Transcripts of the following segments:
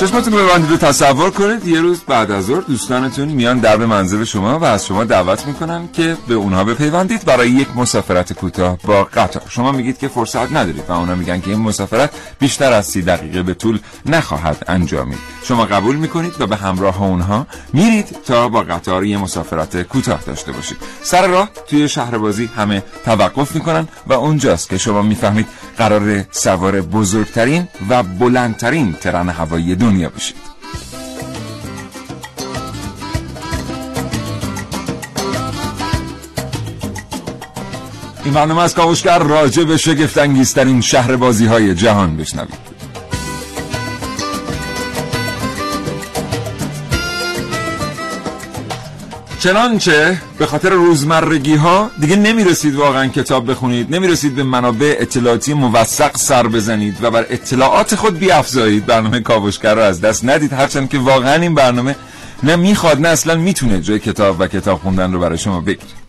چشمتون رو ببندید و تصور کنید. یه روز بعد از ظهر دوستانتون میان درب منزل شما و از شما دعوت می‌کنن که به اونها بپیوندید برای یک مسافرت کوتاه با قطار. شما میگید که فرصت ندارید و اونا میگن که این مسافرت بیشتر از سی دقیقه به طول نخواهد انجامید. شما قبول می‌کنید و به همراه اونها میرید تا با قطار یه مسافرت کوتاه داشته باشید. سر راه توی شهر بازی همه توقف می‌کنن و اونجاست که شما می‌فهمید قرار سوار بزرگترین و بلندترین ترن هوایی دنیا بشید. این برنامه از کاوشگر راجع به شگفتانگیزترین شهر بازی های جهان بشنوید. چنانچه به خاطر روزمرگی ها دیگه نمی‌رسید واقعا کتاب بخونید نمی‌رسید به منابع اطلاعاتی موثق سر بزنید و بر اطلاعات خود بیافزایید. برنامه کاوشگر رو از دست ندید. هرچند که واقعا این برنامه نه می‌خواد نه اصلا می‌تونه جای کتاب و کتاب خوندن رو برای شما بگیره.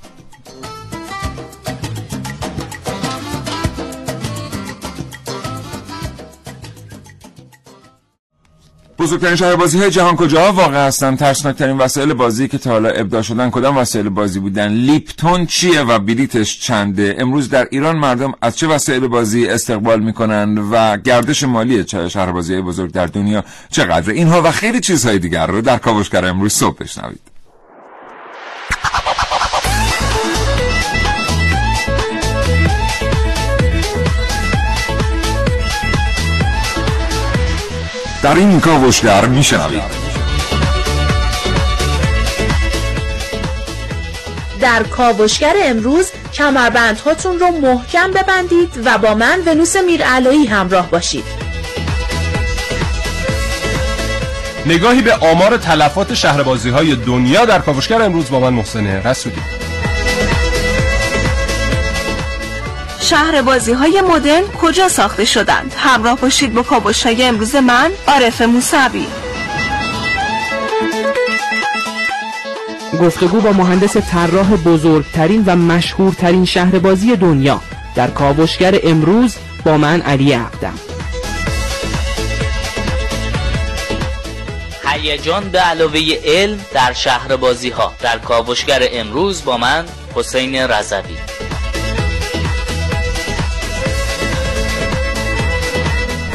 بزرگترین شهر بازی های جهان کجا واقع هستن؟ ترسناکترین وسایل بازی که تا حالا ابداع شدن کدام وسایل بازی بودن؟ لیپتون چیه و بلیتش چنده؟ امروز در ایران مردم از چه وسایل بازی استقبال می‌کنن و گردش مالی شهر بازی بزرگ در دنیا چقدر اینها و خیلی چیزهای دیگر رو در کاوشگر امروز صبح بشنوید. در این کاوشگر میشنوید در کاوشگر امروز کمربندهاتون رو محکم ببندید و با من ونوس میرعلایی همراه باشید. نگاهی به آمار تلفات شهربازی های دنیا در کاوشگر امروز با من محسن رسولی. شهر بازی های مدرن کجا ساخته شدند؟ همراه باشید با کاوش های امروز من عارف موسوی. گفتگو با مهندس طراح بزرگترین و مشهورترین شهر بازی دنیا. در کاوشگر امروز با من علی عقدم هیجان به علاوه علم در شهر بازی ها در کاوشگر امروز با من حسین رضوی.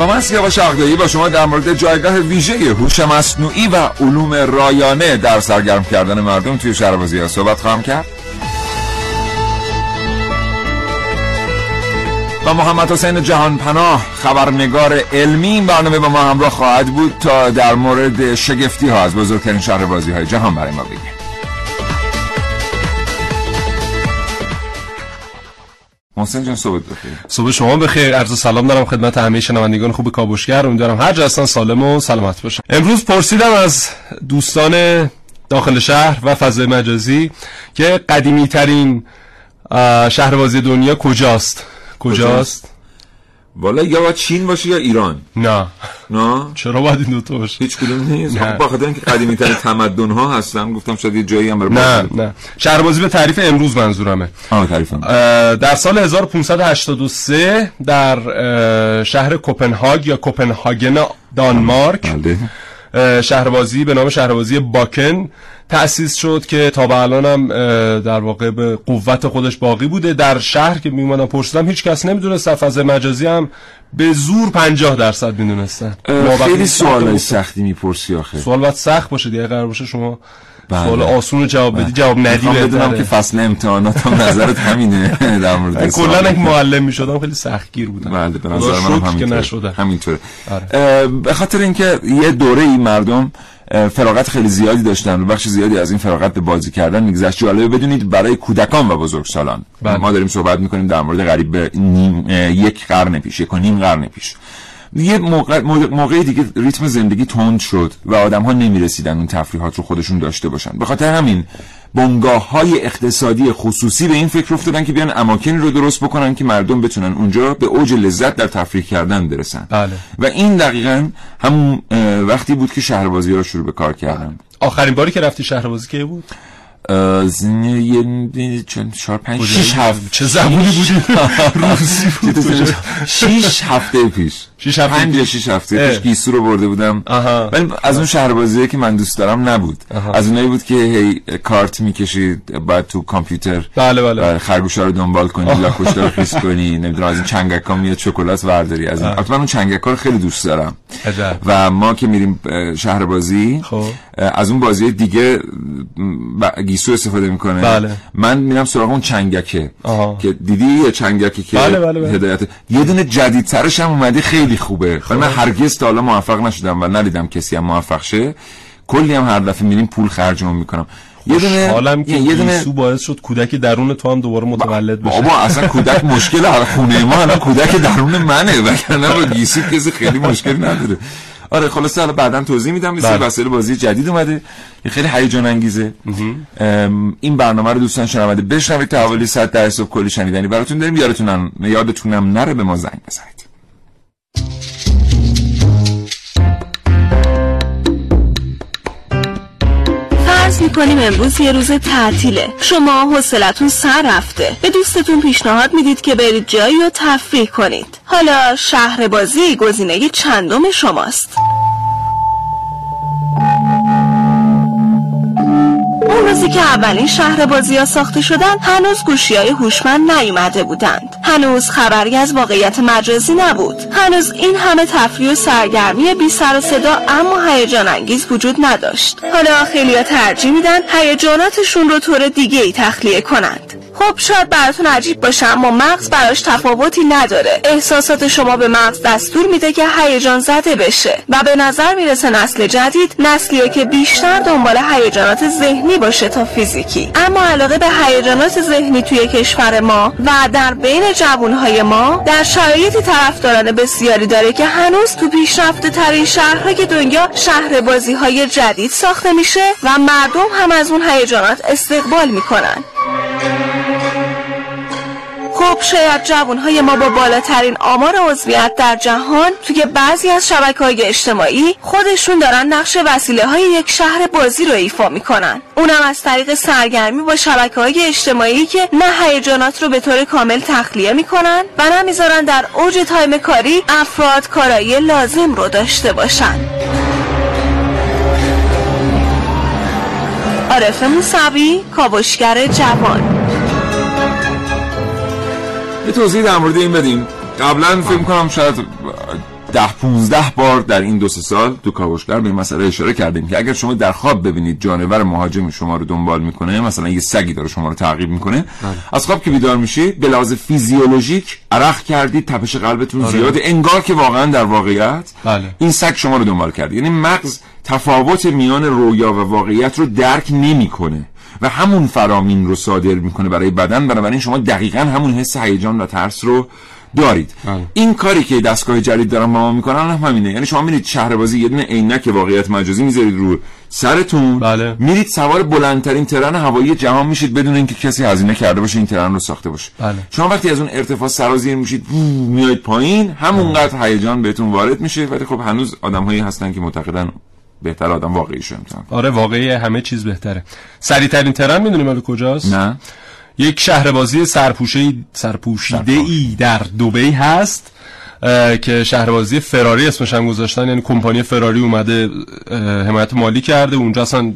من سیاوش اقدایی با شما در مورد جایگاه ویژه هوش مصنوعی و علوم رایانه در سرگرم کردن مردم توی شهر ها صحبت خواهم کرد. و محمد حسین جهان پناه خبرنگار علمی این برنامه با ما همراه خواهد بود تا در مورد شگفتی ها از بزرگترین شهر بازی های جهان برای ما بگه محسن جان صبح بخیر. صبح شما بخیر. عرض سلام دارم خدمت همه شنوندگان خوب کاوشگر امیدوارم هر جا هستن سالم و سلامت باشن. امروز پرسیدم از دوستان داخل شهر و فضای مجازی که قدیمی ترین شهر دنیا کجاست؟ کجاست؟ والا یا باید چین باشه یا ایران. نه. نه؟ چرا باید این دوتا باشه؟ هیچ کدوم نیست. با خاطر اینکه قدیمی ترین تمدن ها هستن گفتم شاید یه جایی هم نه نه. شهربازی به تعریف امروز منظورمه. آه تعریف در سال 1583 در شهر کوپنهاگ یا کوپنهاگن دانمارک بله. شهربازی به نام شهربازی باکن تأسیس شد که تا به الان هم در واقع به قوت خودش باقی بوده. در شهر که میمونم پرسیدم هیچ کس نمی‌دونست فضای مجازی هم به زور 50 درصد می‌دونستن. خیلی سوال سختی می‌پرسی آخه. سوال باید سخت باشه دیگه قرار باشه شما. سوال آسون جواب بدی جواب ندی بدونم که فصل امتحانات هم نظرت همینه در مورد کلا یک معلم می‌شدم خیلی سختگیر بودم. بله به نظر من همینطوره. همینطوره. به خاطر اینکه یه دوره ای مردم فراغت خیلی زیادی داشتن و بخش زیادی از این فراغت به بازی کردن میگذشت. جالبه بدونید برای کودکان و بزرگسالان. بله. ما داریم صحبت می‌کنیم در مورد قریب به یک قرن پیش یک و نیم قرن پیش. یه موقع موقع دیگه ریتم زندگی تند شد و آدم ها نمی رسیدن اون تفریحات رو خودشون داشته باشن. به خاطر همین بنگاه های اقتصادی خصوصی به این فکر افتادن که بیان اماکنی رو درست بکنن که مردم بتونن اونجا به اوج لذت در تفریح کردن برسن. بله. و این دقیقا همون وقتی بود که شهربازی رو شروع به کار کردن. آخرین باری که رفتی شهربازی که بود؟ یه چهار پنج شیش هفت چه زمانی بودی روسی بود. شیش هفته پیش. شیش هفته پنج یا شیش هفته پیش گیسو رو برده بودم. ولی از اون شهربازی که من دوست دارم نبود. از اونایی بود که هی کارت می‌کشید بعد تو کامپیوتر بله بله. خرگوشا رو دنبال کنی لاکوشتا رو خیس کنی نمی‌دونم از این چنگک ها میاد شکلات ورداری. از من اون چنگک رو خیلی دوست دارم. و ما که میریم شهربازی خب. از اون بازی دیگه ب- گیسو استفاده می‌کنه. بله. من میرم سراغ اون چنگکه. آها. که دیدی یه چنگکی که بله، بله، بله. هدایت. یه دونه جدیدترش هم اومده خیلی خوبه. ولی من هرگز تا حالا موفق نشدم و ندیدم کسی هم موفق شه. کلی هم هر دفعه میریم پول خرجمون می‌کنم. یه دونه حالم که یه دونه گیسو باعث شد کودک درون تو هم دوباره متولد بشه. بابا اصلا کودک مشکل هر خونه ما الان کودک درون منه. وگرنه با گیسو کسی خیلی مشکل نداره. آره خلاصه حالا بعدا توضیح میدم. مثل بله. وسایل بازی جدید اومده. خیلی هیجان انگیزه. این برنامه رو دوستان شنونده بشنوید. تا حوالی 100 در صبح کلی شنیدنی براتون داریم. یادتونم یادتونم نره به ما زنگ بزنید. فرض می‌کنیم امروز یه روز تعطیله. شما حوصلتون سر رفته. به دوستتون پیشنهاد می‌دید که برید جایی و تفریح کنید. حالا شهر بازی گزینه چندم شماست. روزی که اولین شهر بازی ها ساخته شدن هنوز گوشی های هوشمند نیومده بودند. هنوز خبری از واقعیت مجازی نبود. هنوز این همه تفریح و سرگرمی بی سر و صدا اما هیجان انگیز وجود نداشت. حالا خیلی ترجیح میدن هیجاناتشون رو طور دیگه ای تخلیه کنند. خب شاید براتون عجیب باشه اما مغز براش تفاوتی نداره. احساسات شما به مغز دستور میده که هیجان زده بشه و به نظر می‌رسه نسل جدید نسلیه که بیشتر دنبال هیجانات ذهنی باشه تا فیزیکی. اما علاقه به هیجانات ذهنی توی کشور ما و در بین جوانهای ما در شرایطی طرفداران بسیاری داره که هنوز تو پیشرفته ترین شهرهای دنیا شهر بازی های جدید ساخته میشه و مردم هم از اون هیجانات استقبال می‌کنن. خب شاید جوانهای ما با بالاترین آمار عضویت در جهان توی بعضی از شبکه های اجتماعی خودشون دارن نقش وسیله های یک شهر بازی رو ایفا می‌کنن. اونم از طریق سرگرمی با شبکه های اجتماعی که نه هیجانات رو به طور کامل تخلیه می‌کنن و نه می‌ذارن در اوج تایم کاری افراد کارایی لازم رو داشته باشن. عارف موسوی کاوشگر جوان. یه توضیح در مورد این بدیم قبلا فکر کنم شاید ده 15 بار در این دو سه سال تو کاوشگر به این مسئله اشاره کردیم که اگر شما در خواب ببینید جانور مهاجم شما رو دنبال می‌کنه مثلا یه سگی داره شما رو تعقیب می‌کنه از خواب که بیدار میشید به لحاظ فیزیولوژیک عرق کردید تپش قلبتون زیاده انگار که واقعا در واقعیت بله. این سگ شما رو دنبال کرده. یعنی مغز تفاوت میان رویا و واقعیت رو درک نمی‌کنه. و همون فرامین رو صادر می‌کنه برای بدن بنابراین شما دقیقا همون حس هیجان و ترس رو دارید. این کاری که دستگاه جدید دارن با ما می‌کنن هم همینه. یعنی شما میرید شهر بازی یه دونه عینک واقعیت مجازی می‌ذارید رو سرتون. بله. میرید سوار بلندترین ترن هوایی جهان میشید بدون اینکه کسی هزینه کرده باشه این ترن رو ساخته باشه. بله. شما وقتی از اون ارتفاع سرازیر میشید میاید پایین همونقدر هیجان بهتون وارد میشه. ولی خب هنوز آدمهایی هستن که معتقدن بهتر آدم واقعیش رو امتحان. آره واقعی همه چیز بهتره. سریع ترین ترن می‌دونی مال کجاست؟ نه. یک شهربازی سرپوشه سرپوشیده ای در دبی هست که شهربازی فراری اسمش هم گذاشتن. یعنی کمپانی فراری اومده حمایت مالی کرده. اونجا اصلا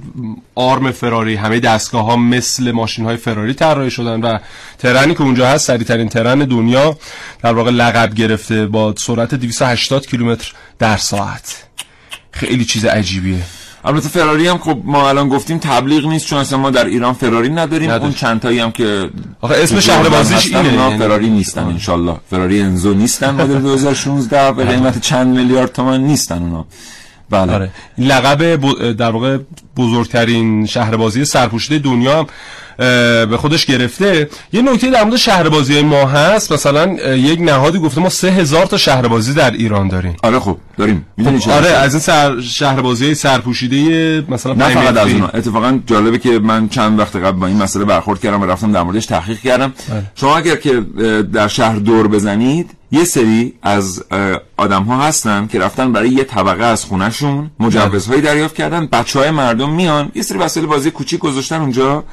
آرم فراری همه دستگاه ها مثل ماشین های فراری طراحی شدن و ترنی که اونجا هست سریع ترین ترن دنیا. در واقع لقب گرفته با سرعت 280 کیلومتر در ساعت. خیلی چیز عجیبیه. البته فراری هم خب ما الان گفتیم تبلیغ نیست چون اصلا ما در ایران فراری نداریم. نداریم. اون چند تایی هم که آخه اسم شهر بازیش اینه، اونا یعنی- فراری نیستن انشالله. فراری انزو نیستن مدل 2016 به قیمت چند میلیارد تومن نیستن اونا. بله. آره. لقب در واقع بزرگترین شهربازی سرپوشیده دنیا هم به خودش گرفته. یه نکته در مورد شهربازی های ما هست. مثلا یک نهادی گفته ما سه هزار تا شهربازی در ایران داریم. آره خب داریم. می‌دونی چرا؟ آره از این سر شهربازی های سرپوشیده مثلا نه فقط از. اونا. اتفاقا جالبه که من چند وقت قبل با این مسئله برخورد کردم و رفتم در موردش تحقیق کردم. بله. شما اگر که در شهر دور بزنید یه سری از آدم ها هستن که رفتن برای یه طبقه از خونهشون. مجوزهایی دریافت کردن. بچه های مردم میان. یه سری وسایل بازی کوچیک گذاشتن اونجا.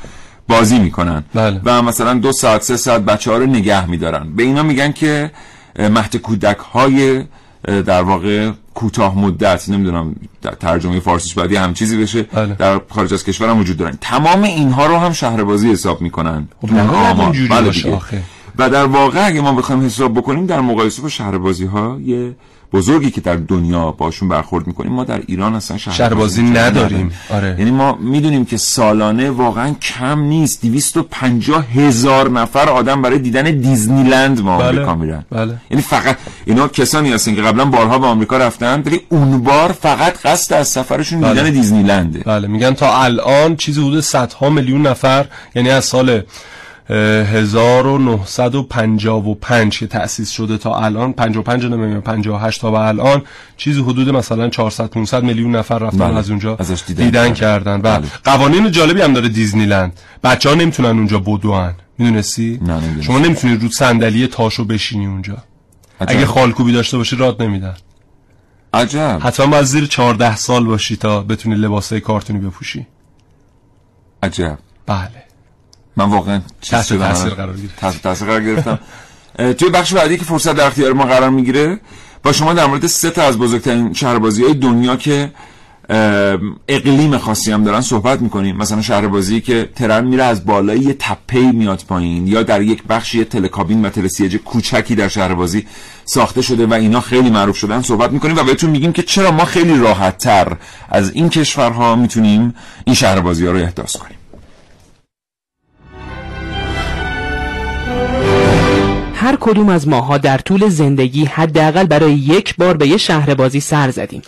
بازی می‌کنن بله. و مثلا دو ساعت سه ساعت بچه ها رو نگه میدارن به اینا میگن که مهد کودک های در واقع کوتاه مدت نمی‌دونم در ترجمه فارسیش باید یه هم چیزی بشه بله. در خارج از کشور هم وجود دارن تمام اینها رو هم شهربازی حساب می‌کنن خب آخه. و در واقع اگه ما بخوایم حساب بکنیم در مقایسه با شهربازی ها یه بزرگی که در دنیا باشون برخورد می‌کنیم ما در ایران اصلا شهربازی نداریم. آره. یعنی ما می‌دونیم که سالانه واقعا کم نیست 250 هزار نفر آدم برای دیدن دیزنیلند ما بله. آمریکا میرن بله. یعنی فقط اینا کسانی هستن که قبلا بارها به آمریکا رفتن ولی اون بار فقط قصد از سفرشون بله. دیدن دیزنیلنده بله میگن تا الان چیزی حدود صدها میلیون نفر یعنی از سال 1955 که تأسیس شده تا الان 55 نمی‌دونم 58 تا به الان چیزی حدود مثلا 400 500 میلیون نفر رفتن بله. از اونجا دیدن دیدن کردن. بله. بله. قوانین جالبی هم داره دیزنیلند بچه ها نمی‌تونن اونجا بدوان می‌دونستی نه،. شما نمی‌تونی رو صندلی تاشو بشینی اونجا عجب. اگه خالکوبی داشته باشی راد نمیدن عجب حتما باید زیر 14 سال باشی تا بتونی لباسای کارتونی بپوشی عجب بله من واقعا چیز شدم. تاثیر قرار گرفت. تحت تاثیر قرار گرفتم توی بخش بعدی که فرصت در اختیار ما قرار می‌گیره با شما در مورد سه تا از بزرگترین شهربازی های دنیا که اقلیم خاصی هم دارن صحبت می‌کنیم مثلا شهربازی که ترن میره از بالای یه تپه میاد پایین یا در یک بخش یه تلکابین و تلسیج کوچکی در شهربازی ساخته شده و اینا خیلی معروف شدن صحبت می‌کنیم و بهتون میگیم که چرا ما خیلی راحت تر از این کشورها می‌تونیم این شهربازی ها رو احداث کنیم هر کدوم از ماها در طول زندگی حداقل برای یک بار به یه شهر بازی سر زدیم.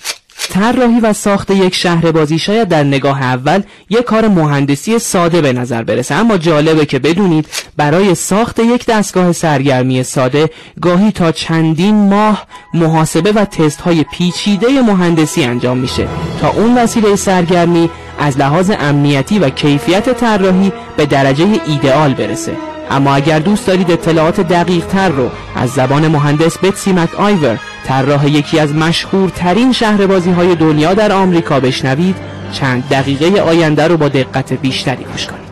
طراحی و ساخت یک شهر بازی شاید در نگاه اول یک کار مهندسی ساده به نظر برسه. اما جالبه که بدونید برای ساخت یک دستگاه سرگرمی ساده گاهی تا چندین ماه محاسبه و تست های پیچیده مهندسی انجام میشه. تا اون وسیله سرگرمی از لحاظ امنیتی و کیفیت طراحی به درجه ایدئال برسه. اما اگر دوست دارید اطلاعات دقیق تر رو از زبان مهندس بتسی مک آیور طراح یکی از مشهورترین شهربازی های دنیا در آمریکا بشنوید چند دقیقه آینده رو با دقت بیشتری گوش کنید.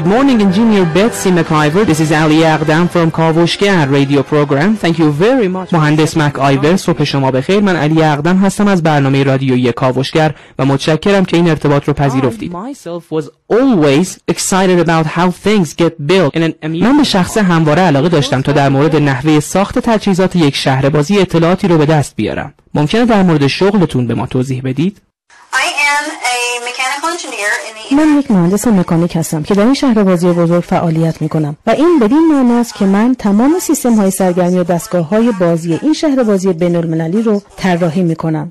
Good morning, Engineer Betsy McIver. This is Ali Aqdam from Kavoshgar radio program. Thank you very much. مهندس مک آیور صبح شما بخیر من علی اقدم هستم از برنامه رادیویی کاوشگر و متشکرم که این ارتباط رو پذیرفتید. myself was always excited about how things get built in an من به شخص همواره علاقه داشتم تا در مورد نحوه ساخت تجهیزات یک شهربازی اطلاعاتی رو به دست بیارم. ممکنه در مورد شغلتون به ما توضیح بدید؟ I am a mechanical engineer in the من یک مهندس مکانیک هستم که در این شهر بازی بزرگ فعالیت می کنم و این بدین معناست که من تمام سیستم های سرگرمی و دستگاه های بازی این شهر بازی بین المللی رو طراحی می کنم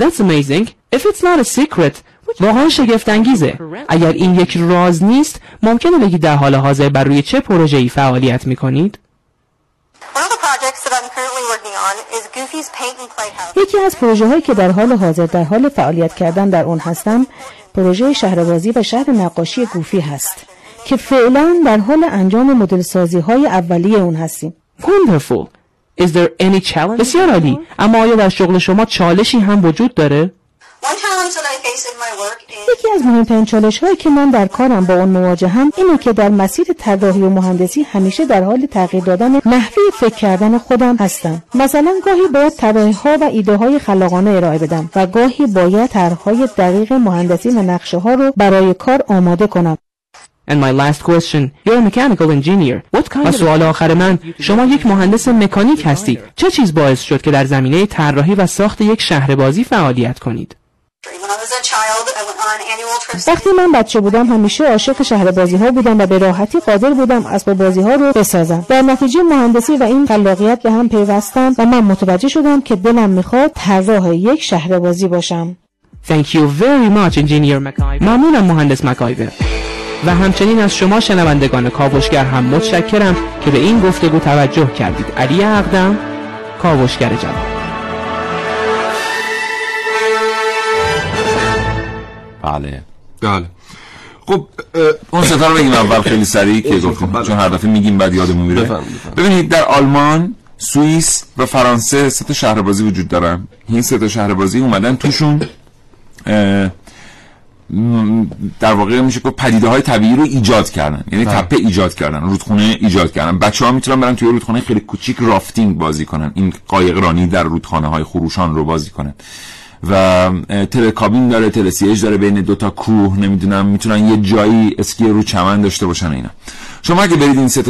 That's amazing. If it's not a secret, واقعا شگفت انگیزه. اگر این یک راز نیست، ممکنه بگید در حال حاضر بر روی چه پروژه‌ای فعالیت می کنید؟ یکی از پروژه هایی که در حال حاضر در حال فعالیت کردن در اون هستم پروژه شهربازی و شهر نقاشی گوفی هست که فعلا در حال انجام مدل سازی های اولیه اون هستیم Wonderful. Is there any challenge? بسیار عالی. اما آیا در شغل شما چالشی هم وجود داره؟ یکی از مهمترین چالش هایی که من در کارم با اون مواجهم اینه که در مسیر طراحی و مهندسی همیشه در حال تغییر دادن نحوه فکر کردن خودم هستم مثلا گاهی باید طراحی ها و ایده های خلاقانه ارائه بدم و گاهی باید طرحهای دقیق مهندسی و نقشه ها رو برای کار آماده کنم And my last question, you're a mechanical engineer. What kind و سوال آخر من، شما یک مهندس مکانیک هستید. چه چیز باعث شد که در زمینه طراحی و ساخت یک شهر بازی فعالیت کنید؟ When I was a child, I went on annual trips. وقتی من بچه بودم همیشه عاشق شهر بازی ها بودم و به راحتی قادر بودم اسباب بازی ها رو بسازم. در نتیجه مهندسی و این خلاقیت به هم پیوستن و من متوجه شدم که دلم می‌خواد طراح یک شهر بازی باشم. Thank you very much engineer McIver. ممنونم مهندس مکایور و همچنین از شما شنوندگان کاوشگر هم متشکرم که به این گفتگو توجه کردید. علی اقدم کاوشگر جوان. بله. بله. خب اون ستا رو بگیم اول خیلی سریع که گفتیم بله. چون هر دفعه میگیم بعد یادمون میره. ببینید در آلمان سوئیس و فرانسه سه تا شهر بازی وجود دارن. این سه تا شهر بازی اومدن توشون در واقع میشه که پدیده های طبیعی رو ایجاد کردن. یعنی بله. تپه ایجاد کردن رودخونه ایجاد کردن. بچه ها می‌تونن برن توی رودخونه خیلی کوچیک رافتینگ بازی کنن. این قایق رانی در رودخانه های خروشان رو بازی کنن. و تلکابین داره تلسیج داره بین دوتا کوه نمی‌دونم می‌تونن یه جایی اسکی رو چمن داشته باشن اینا. شما اگه برید این سه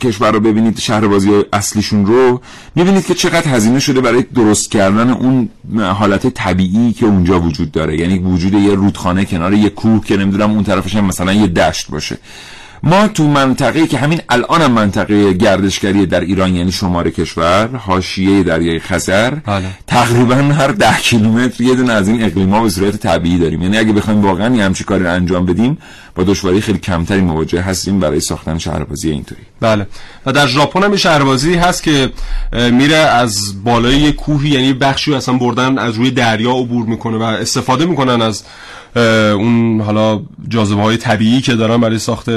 کشور رو ببینید شهر بازی اصلیشون رو می‌بینید که چقدر هزینه شده برای درست کردن اون حالت طبیعی که اونجا وجود داره. یعنی وجود یه رودخانه کنار یه کوه که نمی‌دونم اون طرفش هم مثلا یه دشت باشه. ما تو منطقه که همین الان هم منطقه گردشگری در ایران یعنی شمال کشور حاشیه دریای خزر بله. تقریبا هر ده کیلومتر یه دونه از این اقلیما به صورت طبیعی داریم. یعنی اگه بخوایم واقعا یه همچین کاری رو انجام بدیم با دشواری خیلی کمتری مواجه هستیم برای ساختن شهربازی اینطوری. بله. و در ژاپن هم شهربازی هست که میره از بالای کوهی یعنی بخشی اصلا بردن از روی دریا عبور می‌کنه و استفاده می‌کنن از اون حالا جاذبه های طبیعی که دارن برای ساخت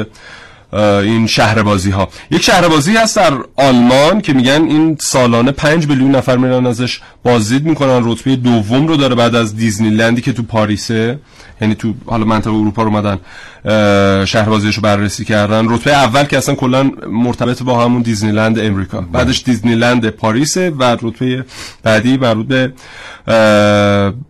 این شهربازی ها یک شهربازی هست در آلمان که میگن این سالانه پنج میلیون نفر میرن ازش بازدید می‌کنن. رتبه دوم رو داره بعد از دیزنی لندی که تو پاریسه یعنی تو حالا منطقه اروپا رو اومدن. شهربازیش رو بررسی کردن. رتبه اول که اصلا کلا مرتبط با همون دیزنی لند امریکا بعدش دیزنی لند پاریسه و رتبه بعدی مربوط به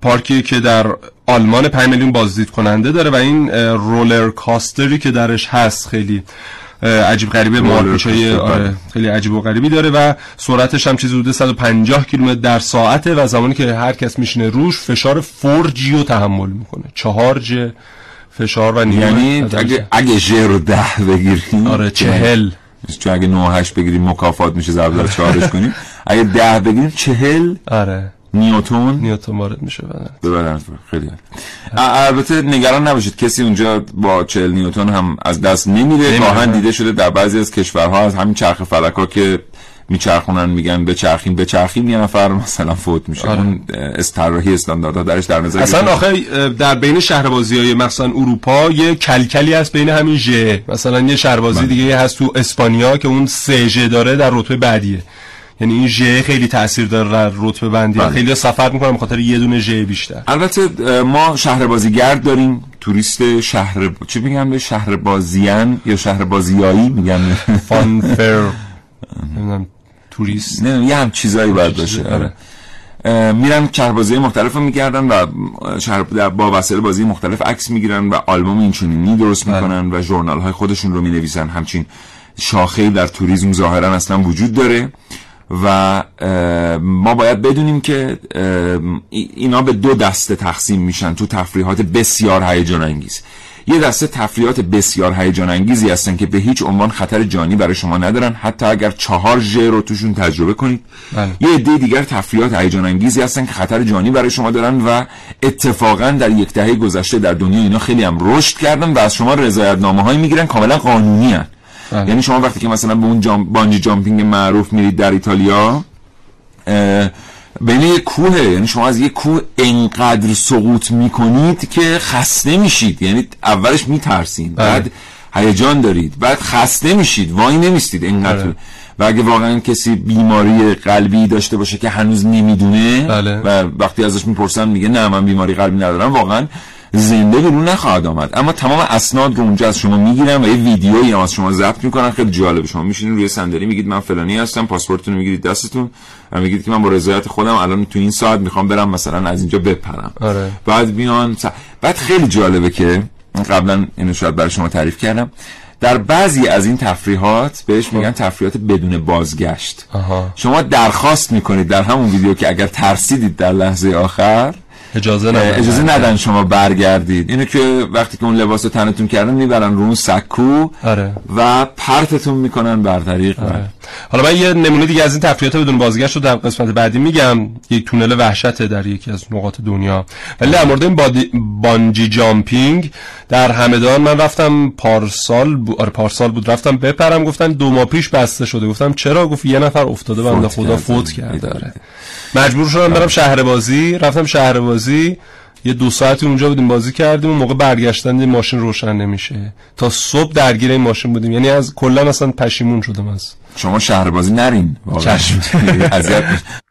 پارکی که در آلمان 5 میلیون بازدید کننده داره و این رولر کاستری که درش هست خیلی عجیب غریبه مارپیچای آره بله. خیلی عجیب و غریبی داره و سرعتش هم چیزی حدود 150 کیلومتر در ساعته و زمانی که هر کس میشینه روش فشار 4G رو تحمل می‌کنه. 4G فشار و نیمه یعنی اگه اگه ژ رو ده بگیریم آره چهل. چون اگه 9 8 بگیریم مکافات میشه ضرب در چهارش کنیم اگه ده بگیریم چهل. آره. نیوتون. نیوتن وارد میشه بدن ببرن خیلی البته نگران نباشید کسی اونجا با 40 نیوتن هم از دست نمیره. نمیره. گاهن دیده شده در بعضی از کشورها از همین چرخ فلک ها که میچرخونن میگن بچرخیم بچرخیم یه نفر مثلا فوت میشه. آره. اون استراحی استانداردها درش در نظر اصلا آخه در بین شهربازی های مثلا اروپا یه کلکلی هست بین همین ژ مثلا یه شهربازی بله. دیگه هست تو اسپانیا که اون سه داره در رتبه بعدیه. یعنی این ژ خیلی تاثیر داره در رتبه بندی. بله. خیلی سفر می‌کنن به خاطر یه دونه ژ بیشتر. البته ما شهر بازیگرد داریم. توریست شهر چی میگن به؟ شهر بازیان یا شهر بازیایی میگن. fun fair. نمی‌دونم. توریست نه یه هم چیزایی باید باشه آره. آره. میرن شهربازی مختلف رو میگردن و در- با وسایل بازی مختلف عکس می‌گیرن و آلبوم اینچنینی درست بله. می‌کنن و ژورنال های خودشون رو می‌نویسن همچین شاخه در توریسم ظاهرا اصلا وجود داره و ما باید بدونیم که اینا به دو دسته تقسیم میشن تو تفریحات بسیار هیجان انگیز یه دسته تفریحات بسیار هیجان انگیزی هستن که به هیچ عنوان خطر جانی برای شما ندارن حتی اگر چهار ژ رو توشون تجربه کنید بله. یه عده دیگر تفریحات هیجان انگیزی هستن که خطر جانی برای شما دارن و اتفاقا در یک دهه گذشته در دنیا اینا خیلی هم رشد کردن و از شما رضایت نامه هایی می‌گیرن کاملا قانونی هن. بله. یعنی شما وقتی که مثلا به اون جام بانجی جامپینگ معروف میرید در ایتالیا اه، بین یک کوهه یعنی شما از یک کوه انقدر سقوط می‌کنید که خسته میشید یعنی اولش میترسید بله. بعد هیجان دارید بعد خسته میشید وای نمیستید انقدر بله. و اگه واقعا کسی بیماری قلبی داشته باشه که هنوز نمی‌دونه بله. و وقتی ازش می‌پرسن میگه نه من بیماری قلبی ندارم واقعا زنده بیرون نخواهد آمد. اما تمام اسناد رو اونجا از شما می‌گیرن و یه ویدیویی هم از شما ضبط می‌کنن خیلی جالبه شما میشینید روی صندلی میگید من فلانی هستم پاسپورتتون رو می‌گیرید دستتون و میگید که من با رضایت خودم الان تو این ساعت می‌خوام برم مثلا از اینجا بپرم. آره. بعد میان س- بعد خیلی جالبه که قبلا اینو شاید برای شما تعریف کردم. در بعضی از این تفریحات بهش میگن تفریحات بدون بازگشت. آها. شما درخواست می‌کنید در همون ویدیو که اگر ترسیدید در لحظه آخر اجازه ندن اجازه ندن شما برگردید. اینو که وقتی که اون لباس رو تنتون کردن می‌برن رو اون سکو آره. و پرتتون می‌کنن بر طریق آره. حالا من یه نمونه دیگه از این تفریحات بدون بازگشت رو در قسمت بعدی میگم. یک تونل وحشته در یکی از نقاط دنیا. ولی در مورد این بادی... بانجی جامپینگ در همدان من رفتم پارسال بود آره پارسال بود. رفتم بپرم گفتن دو ماه پیش بسته شده. گفتم چرا؟ گفت یه نفر افتاده بنده خدا. فوت کرده. آره. مجبور شدم برم شهر بازی. رفتم شهر بازی. یه دو ساعتی اونجا بودیم بازی کردیم اون موقع برگشتن ماشین روشن نمیشه. تا صبح درگیر این ماشین بودیم. یعنی از کلا اصلا پشیمون شدم از. شما شهر بازی نرین واقعا.